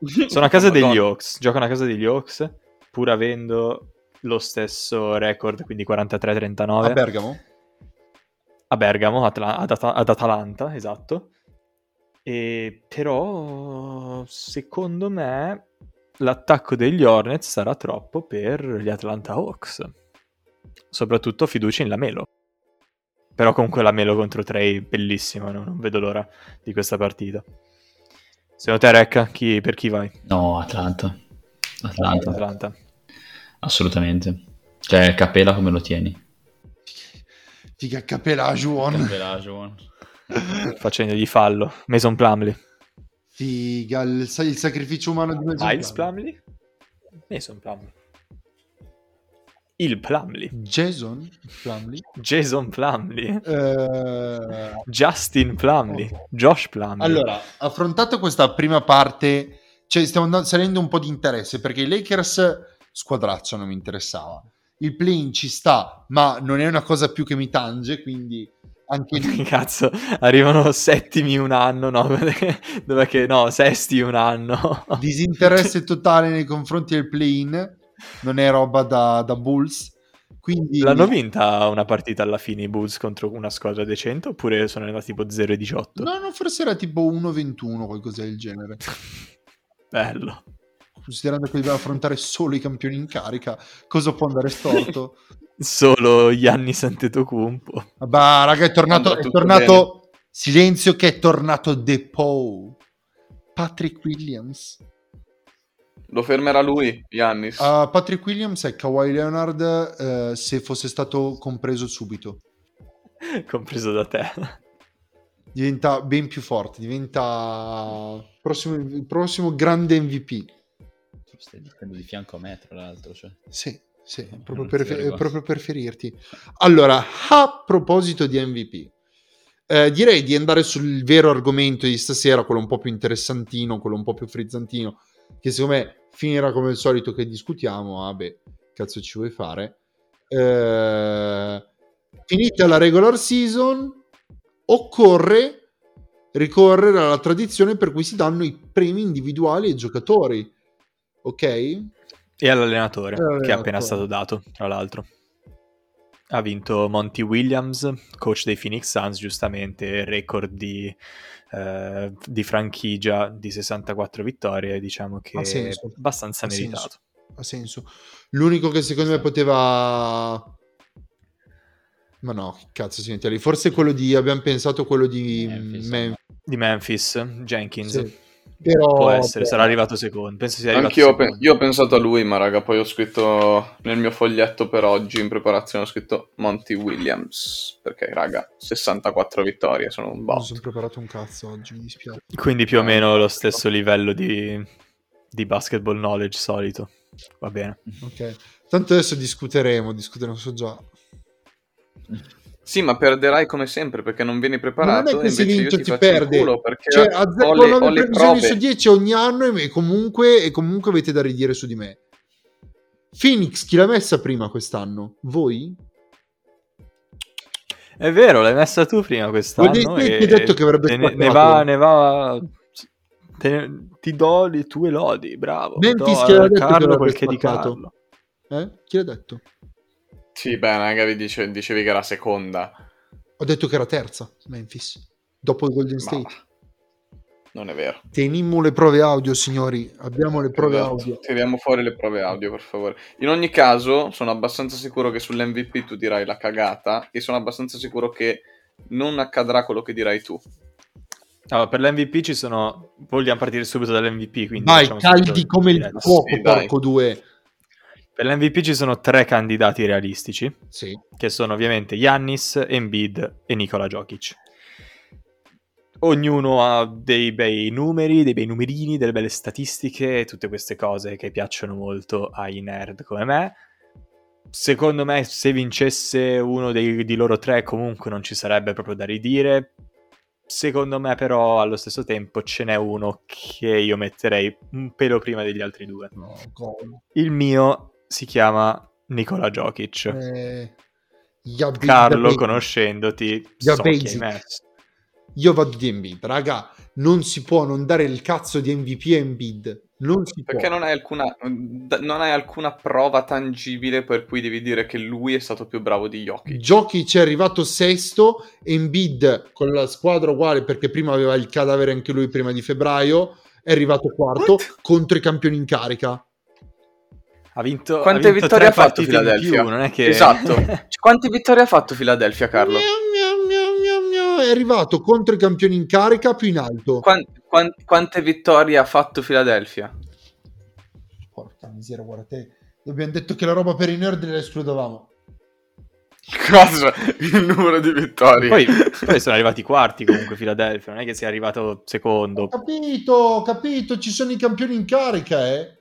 sono a casa degli. Hawks. Giocano a casa degli Hawks, pur avendo lo stesso record, quindi 43-39. A Bergamo? a Bergamo, Atla- ad, At- ad Atalanta, esatto. E però, secondo me, l'attacco degli Hornets sarà troppo per gli Atlanta Hawks. Soprattutto fiducia in Lamelo. Però comunque Lamelo contro Trey, bellissimo, no? non vedo l'ora di questa partita. Secondo te, Recca, chi- per chi vai? No, Atlanta. Atlanta, Atlanta. assolutamente. Cioè, Capela come lo tieni? Figa Capela Juon. Capela, Giovane. Facendogli fallo. Mason Plumley. Figa, il, il sacrificio umano di Mason Miles Plumlee. Plumley? Mason Plumley. Il Plumley. Jason Plumlee. Jason Plumley. Eh, Justin Plumley. Ok. Josh Plumley. Allora, affrontato questa prima parte, cioè stiamo andando- salendo un po' di interesse perché i Lakers squadraccio non mi interessava. Il play ci sta, ma non è una cosa più che mi tange, quindi anche lì Cazzo, arrivano settimi un anno, no? Dov'è che... No, sesti un anno. disinteresse totale nei confronti del play-in, non è roba da, da Bulls. Quindi L'hanno vinta una partita alla fine i Bulls contro una squadra decente oppure sono arrivati tipo 0-18? No, no, forse era tipo 1-21 qualcosa del genere. Bello. Considerando che dobbiamo affrontare solo i campioni in carica, cosa può andare storto? Solo Gianni Antetokounmpo. Vabbè, raga, è tornato, è tornato silenzio che è tornato Depoe. Patrick Williams. Lo fermerà lui, Giannis. Uh, Patrick Williams è Kawhi Leonard eh, se fosse stato compreso subito. compreso da te. Diventa ben più forte, diventa prossimo, il prossimo grande MVP. Stai dicendo di fianco a me, tra l'altro. Cioè. Sì, sì, proprio non per, proprio per ferirti. Allora, a proposito di MVP, eh, direi di andare sul vero argomento di stasera, quello un po' più interessantino, quello un po' più frizzantino, che secondo me finirà come al solito che discutiamo. Ah, beh, cazzo ci vuoi fare? Eh, finita la regular season, occorre ricorrere alla tradizione per cui si danno i premi individuali ai giocatori. Ok? E all'allenatore, E all'allenatore. che è appena stato dato, tra l'altro. Ha vinto Monty Williams, coach dei Phoenix Suns, giustamente, record di, eh, di franchigia di 64 vittorie, diciamo che Ha è senso. abbastanza Ha senso. meritato. ha senso. L'unico che secondo me poteva. Ma no, che cazzo si mette lì? Forse quello di. Abbiamo pensato quello di Memphis, Memphis. Di Memphis, Jenkins. Sì. Però. Può essere, sarà arrivato secondo. Penso sia arrivato Anch'io ho, pe- secondo. io ho pensato a lui, ma raga, poi ho scritto nel mio foglietto per oggi in preparazione ho scritto Monty Williams, perché raga, 64 vittorie, sono un Non botto. sono preparato un cazzo oggi, mi dispiace. Quindi più o meno lo stesso livello di, di basketball knowledge solito. Va bene. Ok. Tanto adesso discuteremo, discuteremo, so già. Sì, ma perderai come sempre perché non vieni preparato non è che se invece vince ti il perde. culo perché Cioè, ho azzecco le, 9 ho le previsioni prove. su 10 ogni anno e comunque, e comunque avete da ridire su di me. Phoenix, chi l'ha messa prima quest'anno? Voi? È vero, l'hai messa tu prima quest'anno. E che hai detto che avrebbe ne, ne va, ne va. te ti do le tue lodi, bravo. Memphis do che a aveva detto che Carlo avrebbe quel che di. Carlo. Eh? Chi l'ha detto? Sì, beh, magari dice- dicevi che era seconda. Ho detto che era terza, Memphis. Dopo il Golden Ma State. non è vero. Tenimmo le prove audio, signori. Abbiamo le prove Esatto. audio. Tiriamo fuori le prove audio, per favore. In ogni caso, sono abbastanza sicuro che sull'MVP tu dirai la cagata e sono abbastanza sicuro che non accadrà quello che dirai tu. Allora, per l'MVP ci sono. Vogliamo partire subito dall'MVP. Quindi Vai, caldi come il fuoco, Sì, dai. porco due. Per l'MVP ci sono tre candidati realistici, Sì. che sono ovviamente Yannis, Embiid e Nikola Jokic. Ognuno ha dei bei numeri, dei bei numerini, delle belle statistiche, tutte queste cose che piacciono molto ai nerd come me. Secondo me, se vincesse uno dei, di loro tre, comunque non ci sarebbe proprio da ridire. Secondo me, però, allo stesso tempo ce n'è uno che io metterei un pelo prima degli altri due. No. Il mio si chiama Nikola Jokic. Eh, big, Carlo, big. conoscendoti, Ya so. Io vado di Embiid, raga. Non si può non dare il cazzo di MVP a Embiid. Non si Perché può. non hai, alcuna, non hai alcuna prova tangibile per cui devi dire che lui è stato più bravo di Jokic. Jokic è arrivato sesto, Embiid con la squadra uguale perché prima aveva il cadavere anche lui prima di febbraio, è arrivato quarto What? contro i campioni in carica. Ha vinto, Quante ha vinto vittorie tre ha fatto Philadelphia? più, non è che... Esatto. Quante vittorie ha fatto Philadelphia, Carlo? È arrivato contro i campioni in carica più in alto. Quan- quan- quante vittorie ha fatto Philadelphia? Porca miseria, guarda te. Abbiamo detto che la roba per i nerd la escludevamo. Cosa? Il numero di vittorie. poi, poi sono arrivati quarti comunque Philadelphia, non è che sia arrivato Ho secondo. capito, ho capito, ci sono i campioni in carica, eh.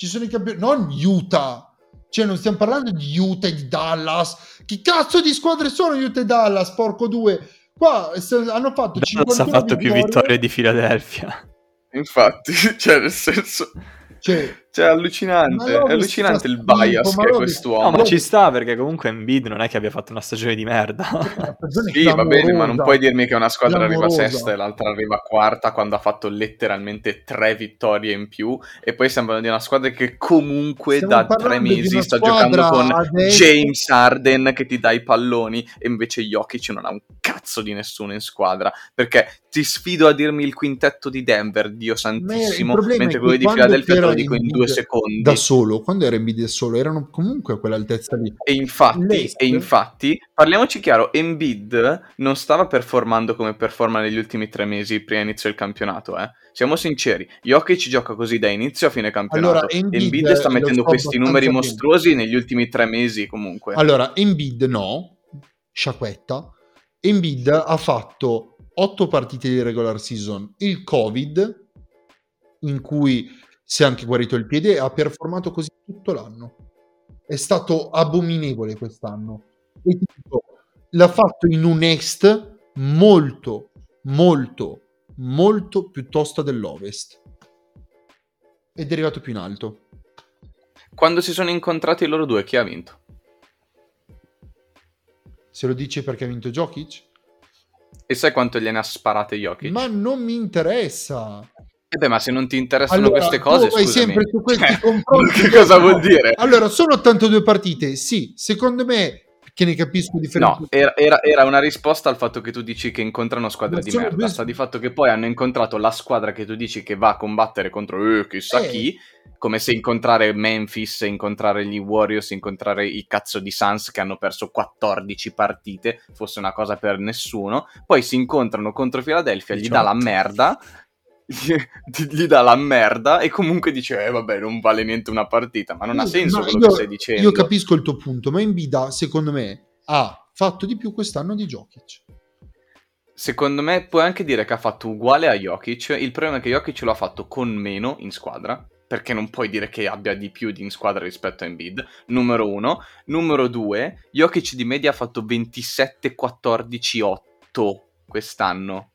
Ci sono i campioni, non Utah. Cioè, non stiamo parlando di Utah e di Dallas. Chi cazzo di squadre sono Utah e Dallas, porco due? Qua hanno fatto Dallas 50 ha fatto più vittorie di Philadelphia. Infatti, cioè, nel senso... Cioè, Cioè, è allucinante. È allucinante il bias ma che no, quest'uomo. No, ma ci sta perché comunque Embiid non è che abbia fatto una stagione di merda. Sì, va bene, ma non puoi dirmi che una squadra arriva sesta e l'altra arriva quarta quando ha fatto letteralmente tre vittorie in più e poi stiamo di una squadra che comunque Stiamo da tre mesi sta giocando con adesso- James Harden che ti dà i palloni e invece Jokic non ha un cazzo di nessuno in squadra perché ti sfido a dirmi il quintetto di Denver, Dio santissimo, è mentre quello di Philadelphia te lo dico in Embiid due secondi. Da solo, quando era Embiid da solo, erano comunque a quell'altezza lì. E infatti, L'Est. e infatti, parliamoci chiaro, Embiid non stava performando come performa negli ultimi tre mesi prima inizio del campionato, eh. Siamo sinceri, Jokic gioca così da inizio a fine campionato. Allora, Embiid, Embiid, sta mettendo questi numeri bene. mostruosi negli ultimi tre mesi comunque. Allora, Embiid no, sciacquetta. Embiid ha fatto 8 partite di regular season, il Covid, in cui si è anche guarito il piede, e ha performato così tutto l'anno. È stato abominevole quest'anno. E dico, l'ha fatto in un est molto, molto, molto più tosta dell'ovest. Ed è arrivato più in alto. Quando si sono incontrati loro due, chi ha vinto? Se lo dice perché ha vinto Jokic? E sai quanto gliene ha sparate Jokic? Ma non mi interessa. Eh beh, ma se non ti interessano Allora, queste cose, tu vai scusami. sempre su questi Cioè, confronti. che cosa vuol dire? Allora, sono 82 partite. Sì, secondo me, che ne capisco differenza. No, era, era- era una risposta al fatto che tu dici che incontrano squadre Ma di merda. due- Sta di fatto che poi hanno incontrato la squadra che tu dici che va a combattere contro eh, chissà Eh. chi. Come se incontrare Memphis, incontrare gli Warriors, incontrare i cazzo di Suns che hanno perso 14 partite fosse una cosa per nessuno. Poi si incontrano contro Philadelphia, gli dà la merda. Gli, gli dà la merda e comunque dice eh vabbè non vale niente una partita ma non ha senso quello io- che stai dicendo Io capisco il tuo punto, ma Embiid, secondo me, ha fatto di più quest'anno di Jokic. Secondo me puoi anche dire che ha fatto uguale a Jokic. Il problema è che Jokic lo ha fatto con meno in squadra. Perché non puoi dire che abbia di più in squadra rispetto a Embiid. Numero uno. Numero due. Jokic di media ha fatto 27-14-8 quest'anno.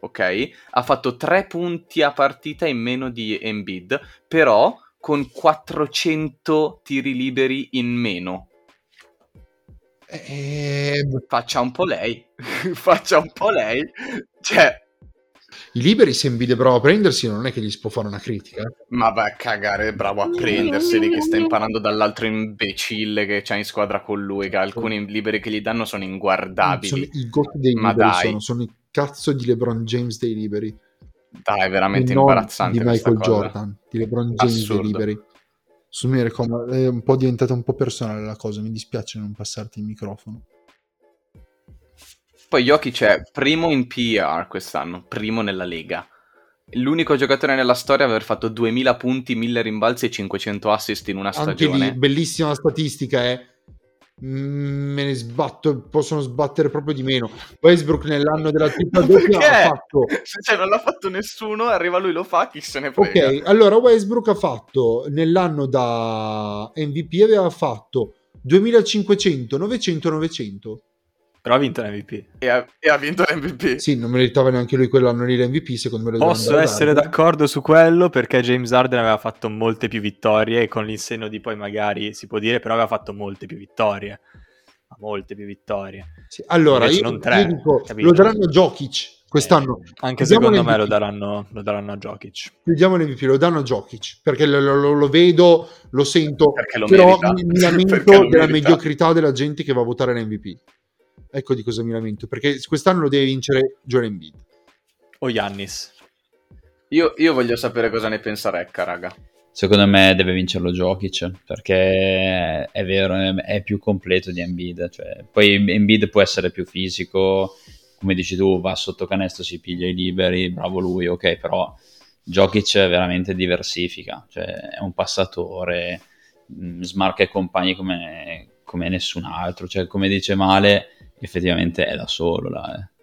Ok? Ha fatto 3 punti a partita in meno di Embiid. Però con 400 tiri liberi in meno. Eh, Faccia un po' lei. Faccia un po' lei. Cioè, I liberi, se Embiid è bravo a prendersi, non è che gli si può fare una critica. eh. Ma vai a cagare, è bravo a prenderseli che sta imparando dall'altro imbecille che c'ha in squadra con lui, che alcuni liberi che gli danno sono Sono inguardabili. i gotti dei Ma liberi, dai. sono, sono i cazzo di LeBron James dei liberi. Dai, è veramente non imbarazzante di Michael cosa. Jordan, di LeBron James Assurdo. dei liberi. Su me Recom, è un po' diventata un po' personale la cosa, mi dispiace non passarti il microfono. Poi Jokic è primo in PER quest'anno, primo nella Lega. L'unico giocatore nella storia ad aver fatto 2000 punti, 1000 rimbalzi e 500 assist in una Anche lì, stagione. bellissima statistica, eh. Mm, me ne sbatto, possono sbattere proprio di meno. Westbrook nell'anno della tripla doppia ha fatto Cioè, non l'ha fatto nessuno, arriva lui, lo fa, chi se ne frega. Ok, allora Westbrook ha fatto nell'anno da MVP aveva fatto 2500, 900, 900. Però ha vinto l'MVP. E, ha, e ha vinto l'MVP. Sì, non meritava neanche lui quell'anno lì l'MVP, secondo me lo Posso essere dare. d'accordo su quello perché James Harden aveva fatto molte più vittorie e con l'insenno di poi magari si può dire, però aveva fatto molte più vittorie. Ma Molte più vittorie. Sì, Allora, Invece io, non tre, io dico, lo daranno a Jokic quest'anno. Anche Chiudiamo secondo me lo daranno, lo daranno a Jokic. Chiudiamo l'MVP, lo danno a Jokic, perché lo, lo- lo vedo, lo sento, Perché lo però merita. mi, mi lamento della merita. mediocrità della gente che va a votare l'MVP. Ecco di cosa mi lamento, perché quest'anno lo deve vincere Joel Embiid. O Yannis. Io, io voglio sapere cosa ne pensa Recca, raga. Secondo me deve vincerlo Jokic perché è vero, è- è più completo di Embiid. Cioè, poi Embiid può essere più fisico, come dici tu, va sotto canestro, si piglia i liberi, bravo lui, ok, però Jokic veramente diversifica, cioè è un passatore, mh, smarca i compagni come, come nessun altro, cioè come dice Male, effettivamente è da solo là. eh.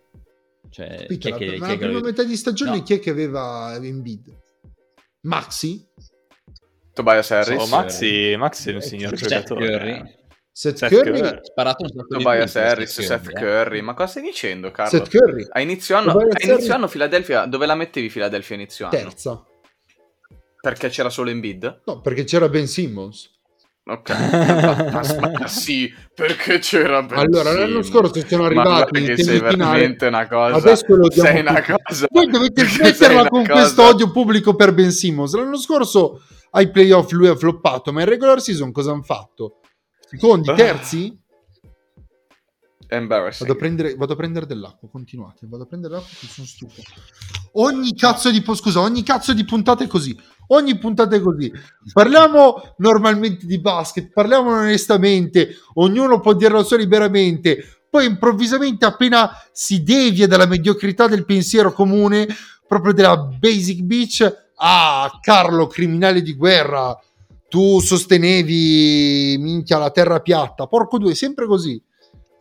Cioè, chi Aspetta, è che- ma chi è la che prima lo- metà di stagione No. chi è che aveva Embiid? Maxi? Tobias Harris. Oh, Maxi, Maxi è un signor Seth giocatore. Curry. Seth, Seth Curry? Curry. sparato un sacco Tobias Harris, Seth Seth Curry, eh. Curry. Ma cosa stai dicendo, Carlo? Seth Curry, A inizio anno, Tobias a inizio anno Philadelphia, dove la mettevi Philadelphia a inizio anno? terza. Perché c'era solo Embiid? No, perché c'era Ben Simmons. Ok. ma, ma- ma sì, perché c'era Ben Allora, l'anno scorso siamo arrivati in semifinale. veramente una cosa. Adesso lo diamo sei una cosa. Voi dovete smetterla con questo odio pubblico per Ben Simmons. L'anno scorso ai playoff lui ha floppato, ma in regular season cosa hanno fatto? Secondi, Ah. terzi? Vado a, prendere, vado a prendere dell'acqua, continuate. Vado a prendere l'acqua che sono stufo. Ogni cazzo di scusa, ogni cazzo di puntata è così. Ogni puntata è così. Parliamo normalmente di basket, parliamo onestamente, ognuno può dirlo solo liberamente. Poi improvvisamente appena si devia dalla mediocrità del pensiero comune, proprio della basic bitch, ah, Carlo, criminale di guerra, tu sostenevi minchia la terra piatta. Porco due, sempre così.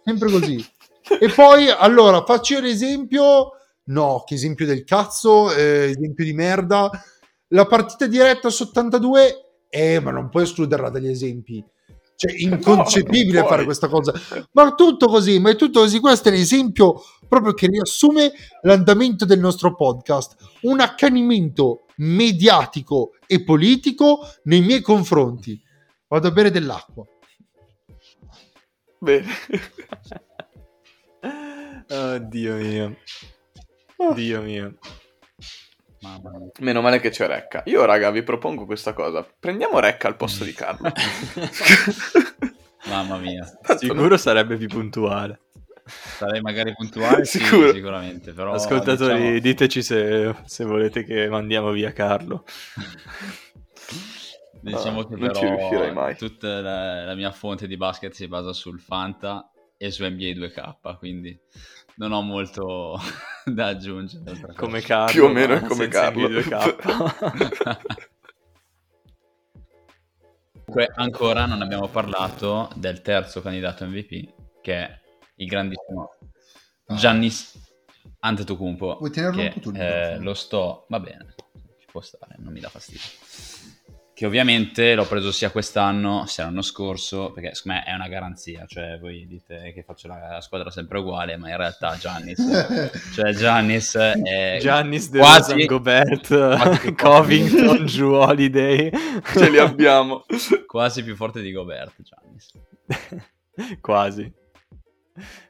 Sempre così. E poi, allora, faccio l'esempio... No, che esempio del cazzo, eh, esempio di merda. La partita diretta su 82, eh, ma non puoi escluderla dagli esempi. Cioè, inconcepibile non fare questa cosa. Ma tutto così, ma è tutto così. Questo è l'esempio proprio che riassume l'andamento del nostro podcast. Un accanimento mediatico e politico nei miei confronti. Vado a bere dell'acqua. Bene. Oh, Dio mio. Dio mio. Mamma mia. Meno male che c'è Recca. Io, raga, vi propongo questa cosa. Prendiamo Recca al posto di Carlo. Mamma mia. Sicuro sarebbe più puntuale. Sarei magari puntuale, sì, Sicuro. sicuramente. Però, Ascoltatori, diciamo- diteci se, se volete che mandiamo via Carlo. Diciamo Ah, che non però ci riuscirei mai. tutta la, la mia fonte di basket si basa sul Fanta e su NBA 2K, quindi non ho molto da aggiungere. Come. Carlo. Più o meno come Carlo. B2K. Comunque, ancora non abbiamo parlato del terzo candidato MVP, che è il grandissimo Giannis Antetokounmpo, Vuoi tenerlo che un po' tu eh, lo sto... va bene, ci può stare, non mi dà fastidio. Che ovviamente l'ho preso sia quest'anno sia l'anno scorso, perché secondo me è una garanzia, cioè voi dite che faccio la, la squadra sempre uguale, ma in realtà Giannis, cioè Giannis è Giannis, De quasi- quasi Covington. Drew Holiday. Ce li abbiamo. quasi più forte di Gobert, Giannis. Quasi.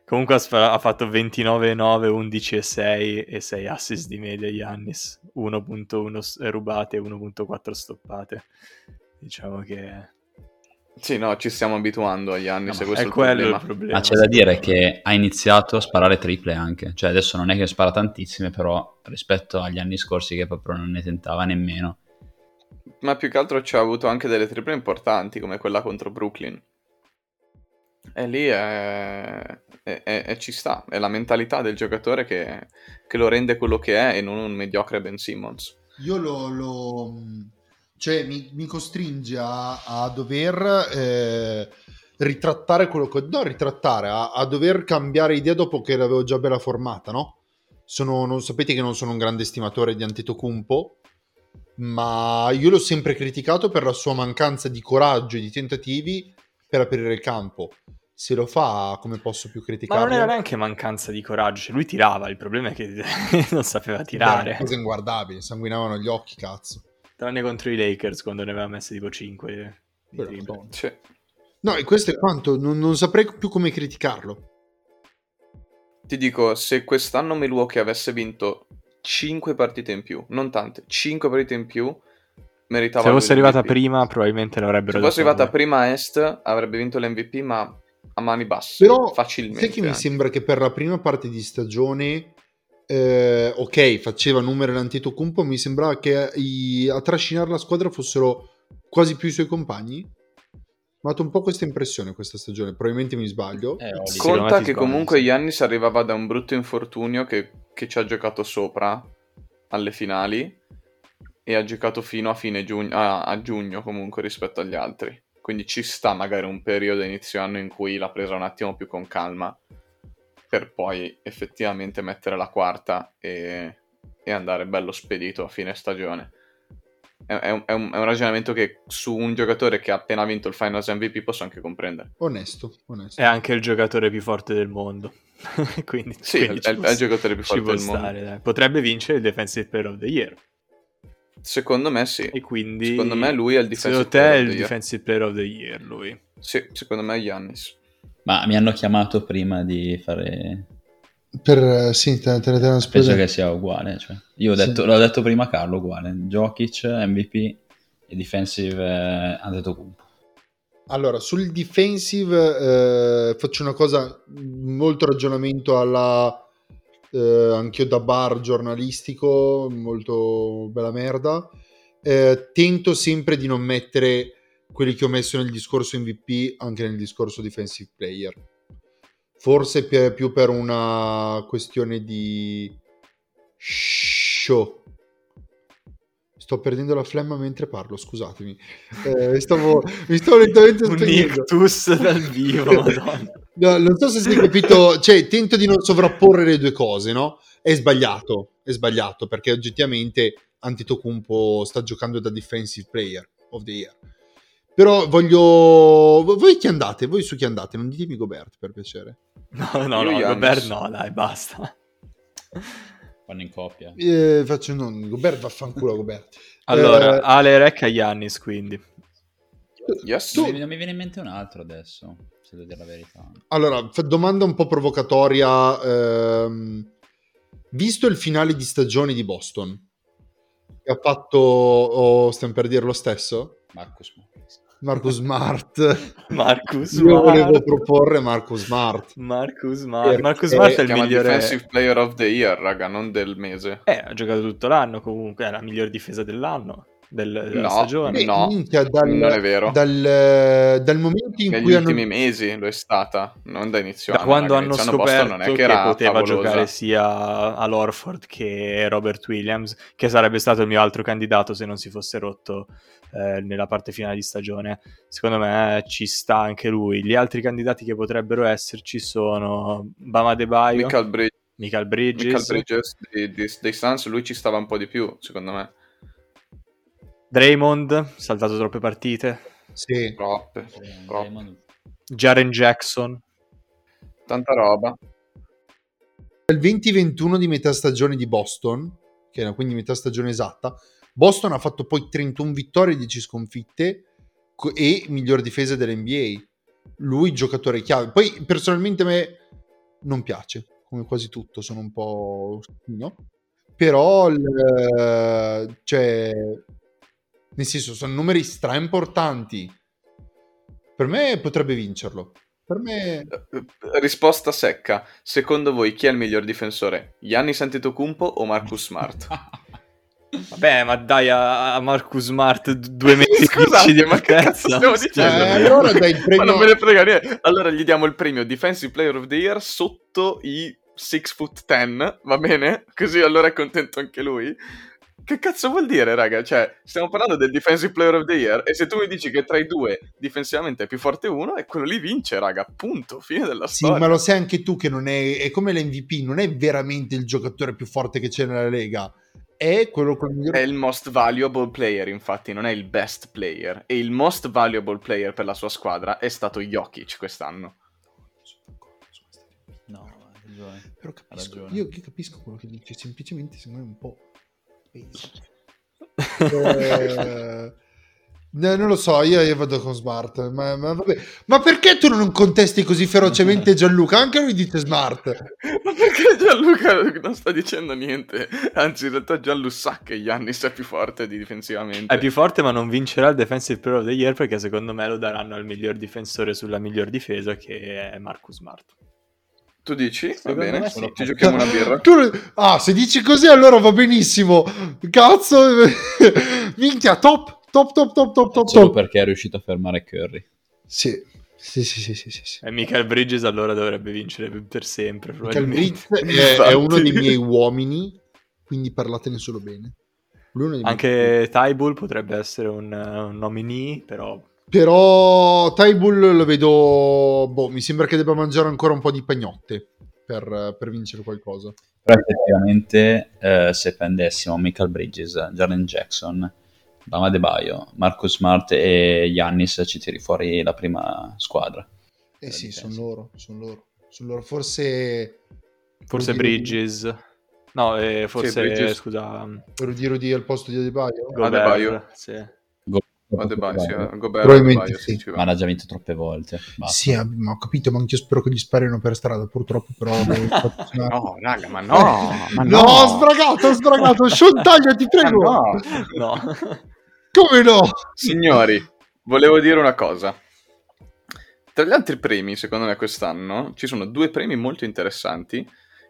Comunque ha, fatto 29, 9, 11 e 6 e 6 assist di media Giannis, 1.1 s- rubate e 1.4 stoppate. Diciamo che Sì, no, ci stiamo abituando agli anni, No, se ma questo è è il quello problema. il problema. Ma c'è da dire che ha iniziato a sparare triple anche, cioè adesso non è che spara tantissime, però rispetto agli anni scorsi che proprio non ne tentava nemmeno. Ma più che altro ci ha avuto anche delle triple importanti, come quella contro Brooklyn. E lì è... è- è- ci sta, è la mentalità del giocatore che, che lo rende quello che è e non un mediocre Ben Simmons. Io lo, lo- cioè mi, mi costringe a, a dover eh, ritrattare quello che no ritrattare a, a dover cambiare idea dopo che l'avevo già bella formata no? sono, non sapete che non sono un grande stimatore di Antetokounmpo ma io l'ho sempre criticato per la sua mancanza di coraggio e di tentativi per aprire il campo se lo fa come posso più Ma criticarlo non era neanche mancanza di coraggio, cioè lui tirava, il problema è che non sapeva tirare. cose inguardabili sanguinavano gli occhi cazzo Tranne contro i Lakers quando ne aveva messe tipo 5 di Però, triple. Madonna. Sì. No, e questo è quanto, non, non saprei più come criticarlo. Ti dico, se quest'anno Milwaukee avesse vinto 5 partite in più, non tante, 5 partite in più, meritava Se fosse arrivata prima probabilmente l'avrebbero Se fosse arrivata prima a Est, avrebbe vinto l'MVP, ma a mani basse, Però facilmente. sai che mi anche. sembra che per la prima parte di stagione, eh, ok, faceva numero l'Antetokounmpo, mi sembrava che i- a trascinare la squadra fossero quasi più i suoi compagni. Mi ha dato un po' questa impressione questa stagione, probabilmente mi sbaglio. Eh, me Conta che sbagli, comunque sì. Giannis arrivava da un brutto infortunio che, che ci ha giocato sopra alle finali e ha giocato fino a fine giugno, a, a giugno comunque rispetto agli altri. Quindi ci sta magari un periodo inizio anno in cui l'ha presa un attimo più con calma per poi effettivamente mettere la quarta e, e andare bello spedito a fine stagione. È, è un, è un- è un ragionamento che su un giocatore che ha appena vinto il Finals MVP posso anche comprendere. Onesto, onesto. È anche il giocatore più forte del mondo. quindi, Sì, quindi è, ci è può il sta- giocatore più ci forte può del mondo. stare, dai. Potrebbe vincere il Defensive Player of the Year. Secondo me sì. E quindi Secondo me lui è il Defensive Secondo te è Player of il the Year. Defensive Player of the Year lui. Sì, secondo me è Giannis. Ma mi hanno chiamato prima di fare... Per, eh, sì, te, te, te, te, Penso che sia uguale. Cioè. Io ho Sì. detto, l'ho detto prima a Carlo uguale. Jokic, MVP e Defensive eh, Antetokounmpo. Allora, sul defensive eh, faccio una cosa, molto ragionamento alla eh, anch'io da bar giornalistico, molto bella merda. Eh, tento sempre di non mettere quelli che ho messo nel discorso MVP anche nel discorso defensive player. Forse più per una questione di show. Sto perdendo la flemma mentre parlo, scusatemi. Eh, stavo, mi stavo lentamente Un spegnendo. ictus dal vivo. No, non so se si è capito, cioè tento di non sovrapporre le due cose, no? È sbagliato, è sbagliato perché oggettivamente Antetokounmpo sta giocando da defensive player of the year. Però voglio... Voi chi andate? Voi su chi andate? Non ditemi Gobert, per piacere. No, no, Io no, Giannis. Gobert no, dai, basta. Fanno in coppia. Eh, faccio non... Gobert, vaffanculo Gobert. Allora, Eh, Ale Rec a Giannis, quindi. Yes. Mi- non mi viene in mente un altro adesso, se devo dire la verità. Allora, f- domanda un po' provocatoria. ehm, visto il finale di stagione di Boston, che ha fatto... o stiamo per dire lo stesso? Marcus Morris. Marcus Smart. Marcus Io volevo Smart. proporre Marcus Smart. Marcus Smart. Perché Marcus Smart è il migliore... Defensive Player of the Year, raga, non del mese. Eh, ha giocato tutto l'anno comunque, è la miglior difesa dell'anno, del- della No, stagione. Beh, no, minchia, dal, non è vero. Dal, dal momento in Negli cui hanno... ultimi mesi lo è stata, non da inizio Da quando hanno scoperto non è che, che, era poteva favolosa. giocare sia all'Orford che Robert Williams, che sarebbe stato il mio altro candidato se non si fosse rotto eh, nella parte finale di stagione. Secondo me ci sta anche lui. Gli altri candidati che potrebbero esserci sono Bama De Baio, Michael, Brid- Michael Bridges, Michael Bridges dei, dei, dei Suns, lui ci stava un po' di più, secondo me. Draymond, saltato troppe partite, Sì. Troppe, Eh. Draymond- Jaren Jackson, Tanta roba. Nel 2021 di metà stagione di Boston, che era quindi metà stagione esatta, Boston ha fatto poi 31 vittorie e 10 sconfitte co- e miglior difesa dell'NBA. Lui giocatore chiave. Poi personalmente a me non piace, come quasi tutto, sono un po' no? Però il- cioè nel senso sono numeri stra importanti. Per me potrebbe vincerlo. Per me Eh, Risposta secca. Secondo voi chi è il miglior difensore? Giannis Antetokounmpo o Marcus Smart? Vabbè, ma dai a, a Marcus Smart due mesi Scusate, di ma che cazzo partenza. stiamo Eh, dicendo? allora dai il Ma premio non me ne frega niente. Allora gli diamo il premio Defensive Player of the Year sotto i 6 foot 10, va bene? Così allora è contento anche lui. Che cazzo vuol dire, raga? Cioè, stiamo parlando del Defensive Player of the Year e se tu mi dici che tra i due difensivamente è più forte uno, e quello lì vince, raga. Punto. Fine della Sì, storia. ma lo sai anche tu che non è, è come l'MVP, non è veramente il giocatore più forte che c'è nella Lega, è quello con il miglior È il most valuable player, infatti, non è il best player. E il most valuable player per la sua squadra è stato Jokic quest'anno. No, hai ragione. Però Ha capisco, ragione. io, io capisco quello che dice, semplicemente secondo me è un po' Eh, no, non lo so, io, io vado con Smart, ma, ma vabbè. Ma perché tu non contesti così ferocemente Gianluca? Anche lui dice Smart. Ma perché Gianluca non sta dicendo niente? Anzi, in realtà Gianlu sa che Giannis è più forte di difensivamente. È più forte, ma non vincerà il Defensive Player of the Year perché secondo me lo daranno al miglior difensore sulla miglior difesa che è Marcus Smart. Tu dici? Va Secondo bene, sì. ci giochiamo una birra. Tu- ah, se dici così allora va benissimo. Cazzo, minchia, top, top, top, top, top, top, Solo top. perché è riuscito a fermare Curry. Sì, sì, sì, sì, sì, sì, sì. E Michael Bridges allora dovrebbe vincere per sempre. Michael. Bridges è, è uno dei miei uomini, quindi parlatene solo bene. Lui è uno dei miei- Anche Tybull potrebbe essere un, un nominee, però Però Tybull lo vedo, boh, mi sembra che debba mangiare ancora un po' di pagnotte per, per vincere qualcosa. Però effettivamente eh, se prendessimo Michael Bridges, Jaren Jackson, Bama De Baio, Marcus Smart e Giannis ci tiri fuori la prima squadra. Eh La sì, sono loro, sono loro. Sono loro. Forse forse Rudy Rudy. Bridges. No, eh, forse, Bridges. scusa, Rudy Rudy al posto di Adebayo? Gobert. Adebayo. Sì. Adebayo, sì, eh, Gobert, Probabilmente Adebayo, sì. va. Ma l'ha già vinto troppe volte. Basta. Sì, eh, ma ho capito, ma anche io spero che gli sparino per strada, purtroppo però... No, raga, ma no, ma no, ho sbragato, ho sbragato, Sean Taglio, ti prego! no. No. Come no? Signori, volevo dire una cosa. Tra gli altri premi, secondo me, quest'anno ci sono due premi molto interessanti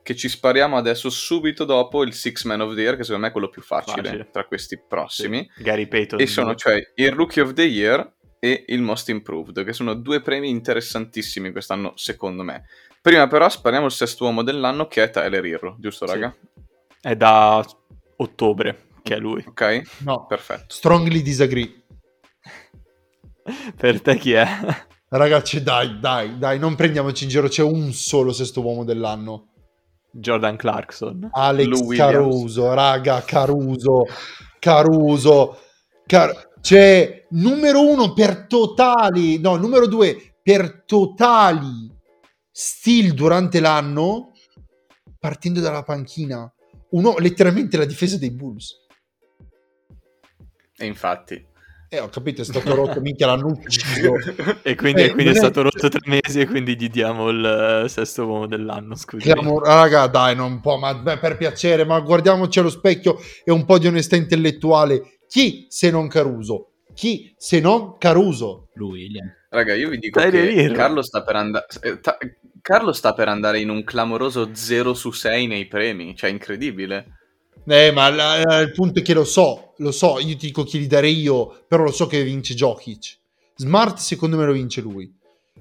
che ci spariamo adesso subito dopo il Six Man of the Year, che secondo me è quello più facile, Facile. tra questi prossimi. Gary Payton. E sono cioè il Rookie of the Year e il Most Improved, che sono due premi interessantissimi quest'anno, secondo me. Prima però spariamo il sesto uomo dell'anno, che è Tyler Hero, giusto Sì. raga? È da ottobre che è lui. Ok? No, Perfetto. strongly disagree. Per te chi è? Ragazzi, dai, dai, dai, non prendiamoci in giro, c'è un solo sesto uomo dell'anno. Jordan Clarkson. Alex Lou Williams. Caruso, raga, Caruso, Caruso. Car- c'è numero uno per totali, no, numero due per totali steal durante l'anno, partendo dalla panchina. Uno, letteralmente la difesa dei Bulls. E infatti. Eh, ho capito, è stato rotto, minchia, l'hanno ucciso. e quindi, Eh, quindi è è- stato rotto tre mesi e quindi gli diamo il eh, sesto uomo dell'anno. Scusi. Clamor- raga, dai, non può, ma beh, per piacere, ma guardiamoci allo specchio e un po' di onestà intellettuale. Chi se non Caruso? Chi se non Caruso? Lui. Raga, io vi dico Dai, che. Carlo sta, per and- eh, ta- Carlo sta per andare in un clamoroso 0 su 6 nei premi, cioè incredibile. Eh, ma la- la- il punto è che lo so, lo so, io ti dico chi li darei io, però lo so che vince Jokic. Smart secondo me lo vince lui.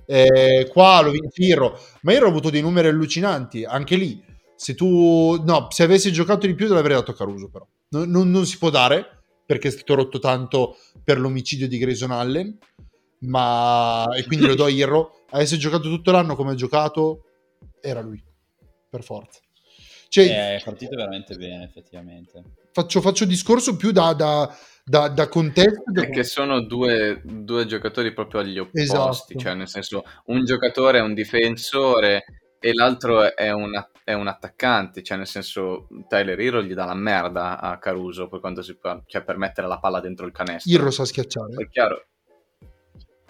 Eh, qua lo vince Irro, ma Irro ha avuto dei numeri allucinanti, anche lì. Se tu, no, se avessi giocato di più te l'avrei dato a Caruso però. Non, non- non si può dare, perché è stato rotto tanto per l'omicidio di Grayson Allen, ma... e quindi lo do a Irro. Avesse giocato tutto l'anno come ha giocato, era lui, per forza. Cioè, È partito veramente bene, effettivamente. faccio, faccio discorso più da, da, da, da contesto. da- Perché sono due, due giocatori proprio agli opposti, Esatto. cioè nel senso un giocatore è un difensore e l'altro è un, è un attaccante, cioè nel senso Tyler Hero gli dà la merda a Caruso per quanto si può, cioè per mettere la palla dentro il canestro. Irro sa schiacciare. È chiaro.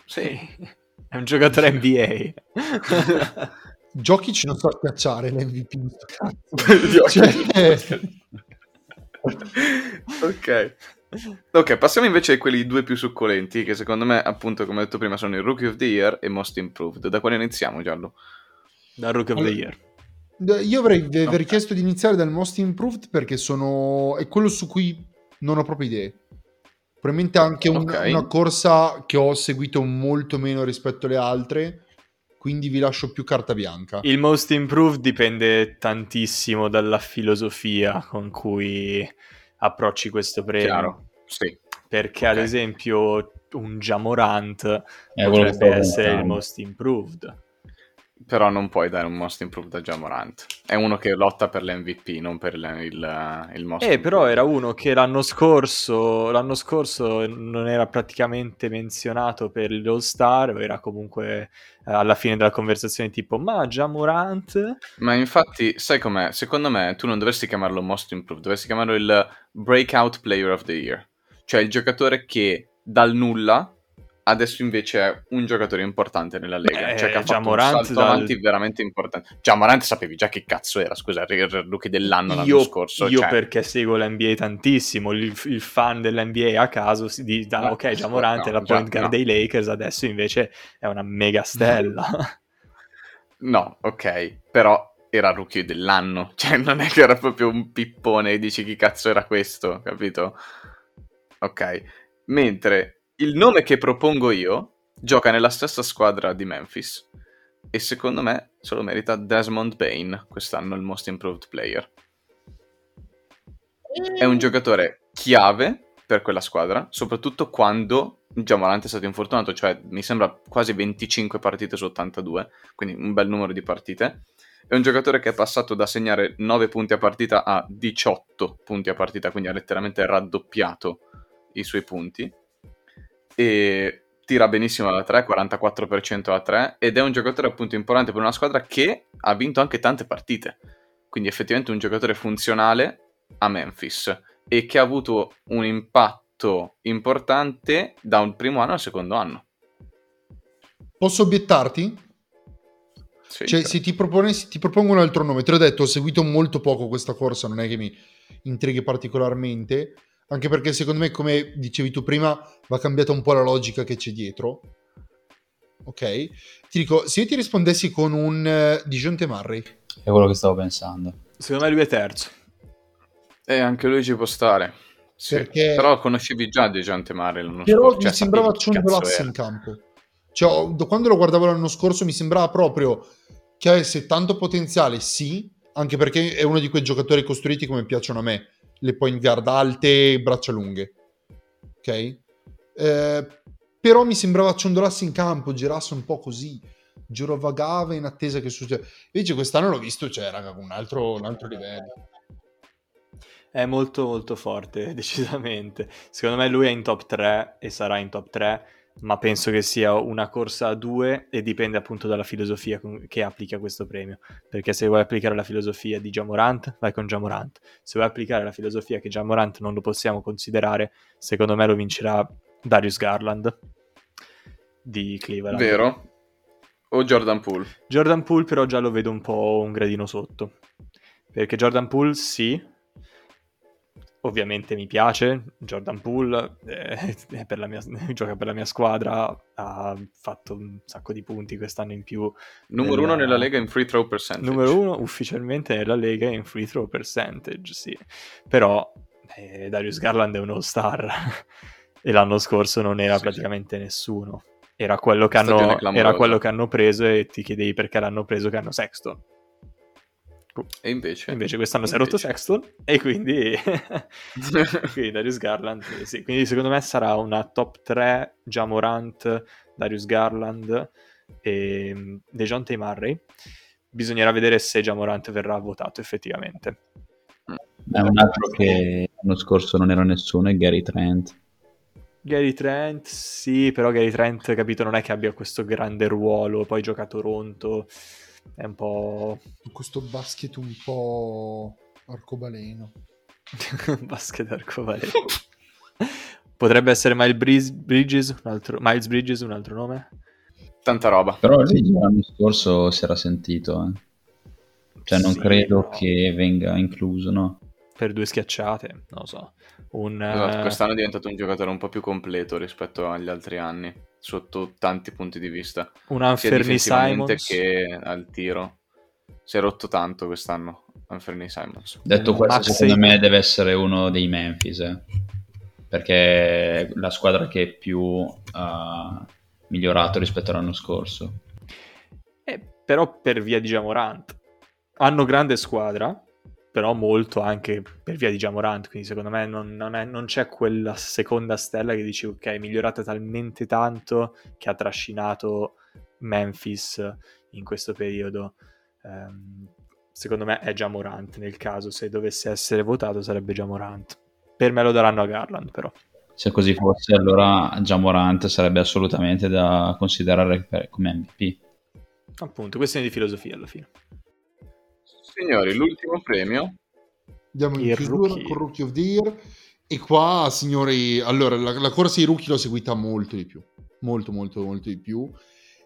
Sì. Sì. È un giocatore NBA. Jokic non sa schiacciare l'MVP. Cioè, ok. Ok, passiamo invece a quelli due più succolenti, che secondo me, appunto, come ho detto prima, sono il Rookie of the Year e Most Improved. Da quale iniziamo, Giallo? Da Rookie of the Year. Io avrei aver Ok. chiesto di iniziare dal Most Improved perché sono... è quello su cui non ho proprio idee. Probabilmente anche un- Ok. una corsa che ho seguito molto meno rispetto alle altre, quindi vi lascio più carta bianca. Il most improved dipende tantissimo dalla filosofia con cui approcci questo premio. Chiaro. Sì. Perché, ad Ok. esempio, un Jamorant che potrebbe essere il most improved. Però non puoi dare un Most Improved a Jamorant. È uno che lotta per l'MVP, non per il, il, il Most Eh, però Improved. era uno che l'anno scorso, l'anno scorso non era praticamente menzionato per l'All Star, o era comunque eh, alla fine della conversazione tipo, ma Jamorant? Ma infatti, sai com'è? Secondo me tu non dovresti chiamarlo Most Improved, dovresti chiamarlo il Breakout Player of the Year. Cioè il giocatore che dal nulla adesso invece è un giocatore importante nella Lega. Eh, cioè che ha già fatto un salto dal- avanti veramente importante. Già Morant sapevi già che cazzo era, scusa, il rookie dell'anno l'anno Io, scorso. io cioè, perché seguo l'NBA tantissimo, il, il fan dell'NBA a caso si dice, ah, No, ok, Jamorant no, è la già, point guard no. dei Lakers, adesso invece è una mega stella. No, ok, però era rookie dell'anno. Cioè non è che era proprio un pippone e dici chi cazzo era questo, capito? Ok. Mentre il nome che propongo io gioca nella stessa squadra di Memphis e secondo me se lo merita Desmond Bain quest'anno il most improved player. È un giocatore chiave per quella squadra, soprattutto quando Giamorante è stato infortunato, cioè mi sembra quasi 25 partite su 82, quindi un bel numero di partite. È un giocatore che è passato da segnare 9 punti a partita a 18 punti a partita, quindi ha letteralmente raddoppiato i suoi punti. E tira benissimo da 3, 44% a 3, ed è un giocatore appunto importante per una squadra che ha vinto anche tante partite. Quindi effettivamente un giocatore funzionale a Memphis e che ha avuto un impatto importante da un primo anno al secondo anno. Posso obiettarti? Sì, Cioè, cioè, se ti, proponessi, ti propongo un altro nome, te l'ho detto, ho seguito molto poco questa corsa, non è che mi intrighi particolarmente, anche perché secondo me, come dicevi tu prima, va cambiata un po' la logica che c'è dietro. Ok? Ti dico, se io ti rispondessi con un uh, Dijonte Murray, È quello che stavo pensando. Secondo me lui è terzo. E anche lui ci può stare. Sì. Perché- Però conoscevi già Dejante Mare l'anno però scorso. mi cioè, sembrava chi cazzo ciondolasse in campo. Cioè, quando lo guardavo l'anno scorso mi sembrava proprio che avesse tanto potenziale, sì, anche perché è uno di quei giocatori costruiti come piacciono a me, le point guard alte, braccia lunghe. Ok? Eh, però mi sembrava ciondolasse in campo, girasse un po' così, girovagava in attesa che succeda. Invece quest'anno l'ho visto, cioè, raga, un altro, un altro livello. È molto molto forte, decisamente. Secondo me lui è in top 3 e sarà in top 3, ma penso che sia una corsa a due e dipende appunto dalla filosofia che applica questo premio. Perché se vuoi applicare la filosofia di Jamorant, vai con Jamorant. Se vuoi applicare la filosofia che Jamorant non lo possiamo considerare, secondo me lo vincerà Darius Garland di Cleveland. Vero? O Jordan Poole. Jordan Poole però già lo vedo un po' un gradino sotto. Perché Jordan Poole sì, ovviamente mi piace, Jordan Poole eh, per la mia, gioca per la mia squadra, ha fatto un sacco di punti quest'anno in più. Numero nella- uno nella Lega in free throw percentage. Numero uno ufficialmente nella Lega in free throw percentage, sì. Però eh, Darius Garland è un all-star e l'anno scorso non era Sì, sì. praticamente nessuno. Era quello, hanno, era quello che hanno preso e ti chiedevi perché l'hanno preso che hanno Sexton. E invece? Invece quest'anno si è rotto Invece. Sexton e quindi, quindi Darius Garland, eh, sì. Quindi secondo me sarà una top 3 Jamorant, Darius Garland e mm, DeJounte Murray. Bisognerà vedere se Jamorant verrà votato effettivamente. È un altro che l'anno scorso non era nessuno, è Gary Trent. Gary Trent, sì, però Gary Trent, capito, non è che abbia questo grande ruolo, poi gioca a Toronto, è un po' Questo basket un po' arcobaleno. basket arcobaleno. Potrebbe essere Miles Bridges, un altro, Miles Bridges, un altro nome? Tanta roba. Però lui l'anno scorso si era sentito. eh. Cioè non Sì, credo però che venga incluso, no? Per due schiacciate, non lo so. Un, Esatto, eh, quest'anno è diventato un giocatore un po' più completo rispetto agli altri anni, sotto tanti punti di vista, un Anferni Simons. che al tiro. Si è rotto tanto quest'anno Anferni Simons. Detto Un questo, Maxey- secondo me deve essere uno dei Memphis, eh. perché è la squadra che più ha migliorato rispetto all'anno scorso. Eh, però per via di Jamorant. Hanno grande squadra, però molto anche per via di Jamorant, quindi secondo me non, non è- non c'è quella seconda stella che dici ok, è migliorata talmente tanto che ha trascinato Memphis in questo periodo. Ehm, secondo me è Jamorant nel caso, se dovesse essere votato sarebbe Jamorant. Per me lo daranno a Garland però. Se così fosse, allora Jamorant sarebbe assolutamente da considerare per- come MVP. Appunto, questione di filosofia alla fine. Signori, l'ultimo premio. Andiamo in Il chiusura rookie. con Rookie of the Year. E qua, signori, allora, la, la corsa dei rookie l'ho seguita molto di più. Molto, molto, molto di più.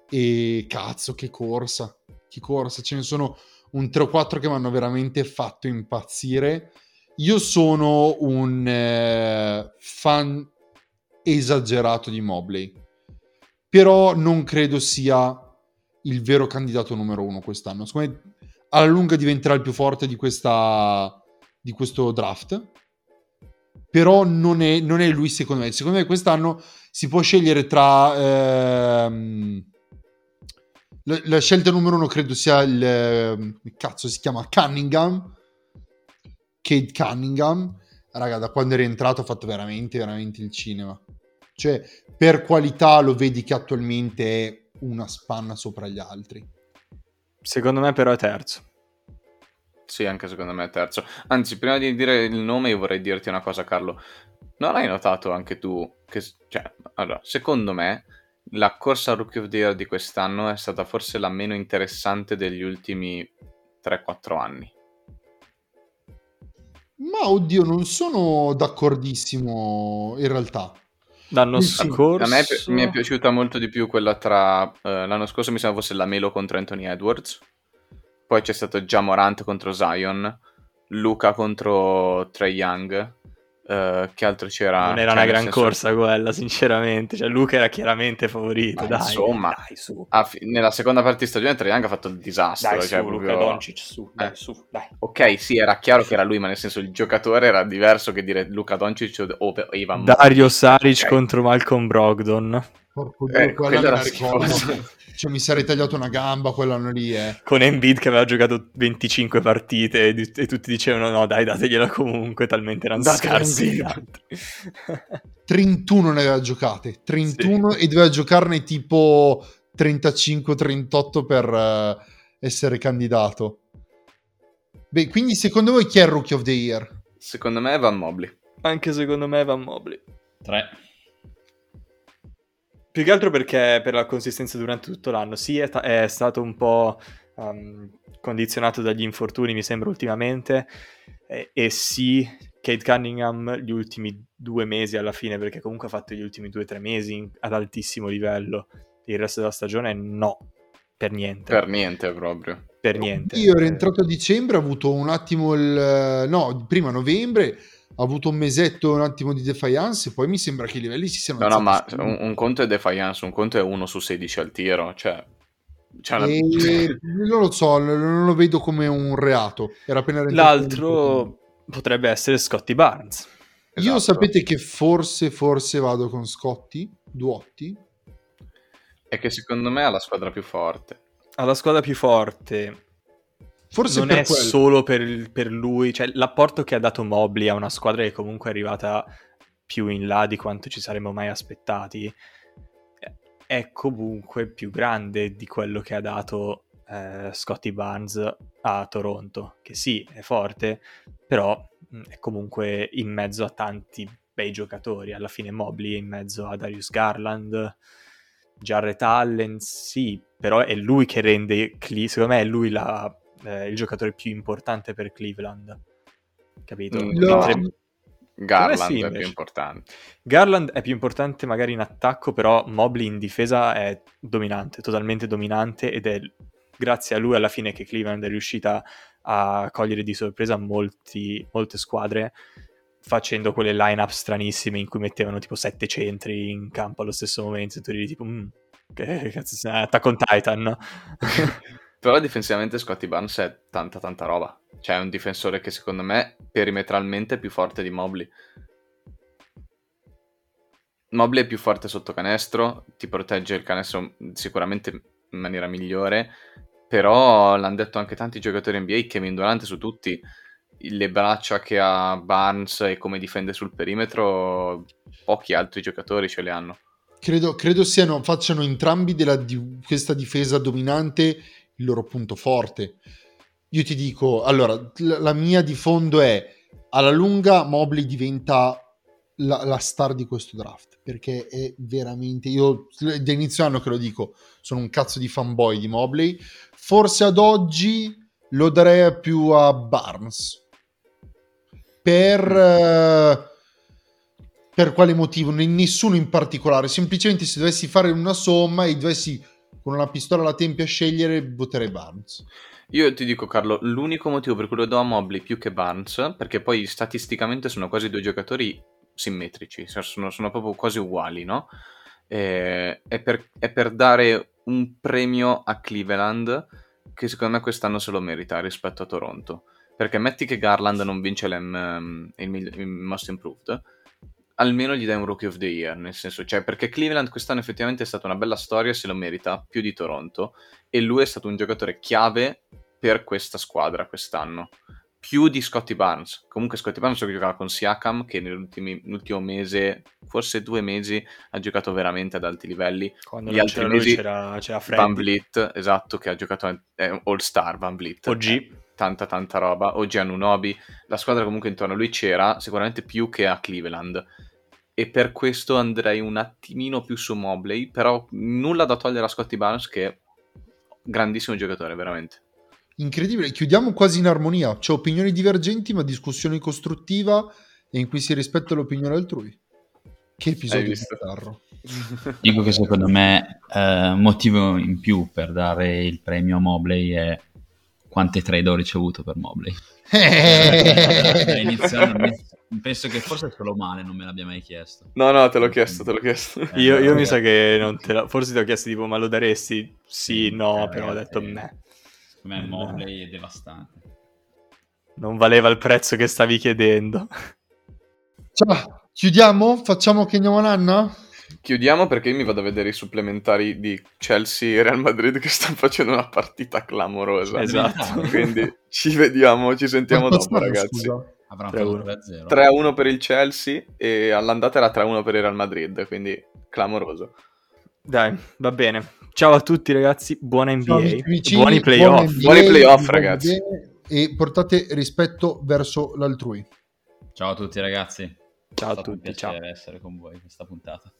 E cazzo, che corsa. Che corsa. Ce ne sono un 3 o 4 che mi hanno veramente fatto impazzire. Io sono un eh, fan esagerato di Mobley. Però non credo sia il vero candidato numero uno quest'anno. Secondo me alla lunga diventerà il più forte di, questa, di questo draft. Però non è, non è lui, secondo me. Secondo me, quest'anno si può scegliere tra. ehm, la, la scelta numero uno credo sia il. ehm, cazzo si chiama? Cunningham. Kate Cunningham. Raga, da quando è rientrato ha fatto veramente, veramente il cinema. Cioè, per qualità lo vedi che attualmente è una spanna sopra gli altri. Secondo me però è terzo. Sì, anche secondo me è terzo. Anzi, prima di dire il nome, io vorrei dirti una cosa, Carlo. Non hai notato anche tu che, cioè, allora, secondo me, la corsa Rookie of the Year di quest'anno è stata forse la meno interessante degli ultimi 3-4 anni. Ma oddio, non sono d'accordissimo in realtà. L'anno Sì, scorso... A me pi- mi è piaciuta molto di più quella tra eh, l'anno scorso mi sembra fosse la Melo contro Anthony Edwards. Poi c'è stato Jamorant contro Zion, Luca contro Trey Young. Eh, che altro c'era? Non era Cioè, una gran senso- corsa quella, sinceramente. Cioè, Luca era chiaramente favorito. Dai, insomma. dai, su. Fi- nella seconda parte di stagione Young ha fatto il disastro. Dai, cioè, su, proprio- Luca Doncic, su, dai, Eh. su, dai. Ok, sì, era chiaro che era lui, ma nel senso il giocatore era diverso che dire Luca Doncic o o Ivan Dario Saric Ok. contro Malcolm Brogdon. Porco Dio, Eh, me era schifosa. Cioè, mi sarei tagliato una gamba quell'anno lì, eh. Con Embiid che aveva giocato 25 partite e, e tutti dicevano no dai dategliela comunque, talmente erano Date scarsi. Embiid. gli altri. 31 ne aveva giocate, 31 e doveva giocarne tipo 35-38 per eh, essere candidato. Beh, quindi secondo voi chi è il Rookie of the Year? Secondo me è Van Mobley. Anche secondo me Van Mobley. 3. Più che altro perché per la consistenza durante tutto l'anno. Sì, è, ta- è stato un po' um, condizionato dagli infortuni, mi sembra, ultimamente. E, e sì, Kate Cunningham gli ultimi due mesi alla fine, perché comunque ha fatto gli ultimi due o tre mesi in- ad altissimo livello. Il resto della stagione no, per niente. Per niente proprio. per niente. Io ero entrato a dicembre, ho avuto un attimo il... no, prima novembre, ho avuto un mesetto un attimo di defiance e poi mi sembra che i livelli si siano No, no, ma un, un conto è Defiance, un conto è 1 su 16 al tiro. Cioè, c'è una- E non lo so, non lo vedo come un reato. Era appena. L'altro potrebbe essere Scotty Barnes. Io Esatto. sapete che forse, forse vado con Scotti, Duotti. È che secondo me ha la squadra più forte. Ha la squadra più forte, Forse non è quello. solo per, per lui, cioè l'apporto che ha dato Mobley a una squadra che comunque è arrivata più in là di quanto ci saremmo mai aspettati, è comunque più grande di quello che ha dato eh, Scotty Barnes a Toronto, che sì, è forte, però mh, è comunque in mezzo a tanti bei giocatori. Alla fine Mobley è in mezzo a Darius Garland, Jarrett Allen, sì, però è lui che rende, secondo me è lui la- eh, il giocatore più importante per Cleveland. Capito? Mm, Lo- Mentre Garland sì, è invece. più importante. Garland è più importante magari in attacco, però Mobley in difesa è dominante, totalmente dominante ed è grazie a lui alla fine che Cleveland è riuscita a cogliere di sorpresa molti- molte squadre facendo quelle line-up stranissime in cui mettevano tipo sette centri in campo allo stesso momento e tu eri tipo "Mm, che cazzo sei Attack on Titan no? Però difensivamente Scotty Barnes è tanta tanta roba. Cioè è un difensore che secondo me perimetralmente è più forte di Mobley. Mobley è più forte sotto canestro, ti protegge il canestro sicuramente in maniera migliore, però l'hanno detto anche tanti giocatori NBA, Kevin Durant su tutti, le braccia che ha Barnes e come difende sul perimetro, pochi altri giocatori ce le hanno. Credo, credo siano, facciano entrambi della, di questa difesa dominante il loro punto forte. Io ti dico, allora, la, mia di fondo è alla lunga Mobley diventa la, la star di questo draft perché è veramente io da inizio anno che lo dico sono un cazzo di fanboy di Mobley forse ad oggi lo darei più a Barnes per eh, per quale motivo? Nessuno in particolare. Semplicemente se dovessi fare una somma e dovessi con una pistola alla tempia scegliere, voterei Barnes. Io ti dico Carlo, l'unico motivo per cui lo do a Mobley più che Barnes, perché poi statisticamente sono quasi due giocatori simmetrici, cioè sono, sono proprio quasi uguali, no? Eh, è, per, è per dare un premio a Cleveland che secondo me quest'anno se lo merita rispetto a Toronto. Perché metti che Garland non vince l'M, il, migli- il Most Improved, almeno gli dai un Rookie of the Year, nel senso, cioè perché Cleveland quest'anno effettivamente è stata una bella storia, se lo merita più di Toronto e lui è stato un giocatore chiave per questa squadra quest'anno. Più di Scotty Barnes. Comunque Scotty Barnes giocava con Siakam che nell'ultimo mese, forse due mesi, ha giocato veramente ad alti livelli. quando Gli altri c'era lui mesi c'era, c'era Van Freddy Vliet, esatto, che ha giocato a è All Star Van Vliet. OG Eh, tanta tanta roba. Oggi a Nunobi. La squadra comunque intorno a lui c'era, sicuramente più che a Cleveland. E per questo andrei un attimino più su Mobley, però nulla da togliere a Scotty Barnes che è grandissimo giocatore, veramente. Incredibile, chiudiamo quasi in armonia. C'è opinioni divergenti, ma discussione costruttiva e in cui si rispetta l'opinione altrui. Che episodio visto? bizzarro. Dico che secondo me eh, un motivo in più per dare il premio a Mobley è quante trade ho ricevuto per Mobley. Eh, iniziando, penso che forse solo male non me l'abbia mai chiesto. No, no, te l'ho chiesto, te l'ho chiesto. Eh, io, io mi sa che non te la... forse ti ho chiesto tipo ma lo daresti? Sì, no, Eh, però ho detto me. Secondo me Mobley è devastante. Non valeva il prezzo che stavi chiedendo. Ciao, chiudiamo? Facciamo che andiamo a Nanna? Chiudiamo perché io mi vado a vedere i supplementari di Chelsea e Real Madrid che stanno facendo una partita clamorosa. Esatto. Quindi ci vediamo, ci sentiamo dopo, ragazzi. scusa? Avranno 3-1. fatto 2-0. 3-1 per il Chelsea e all'andata era 3-1 per il Real Madrid, quindi clamoroso. Dai, va bene. Ciao a tutti ragazzi, buona NBA, Ciao, vicini, buoni playoff. NBA, Buoni playoff, vi ragazzi. E portate rispetto verso l'altrui. Ciao a tutti ragazzi. Ciao È a stato un tutti, ciao. piacere essere con voi in questa puntata.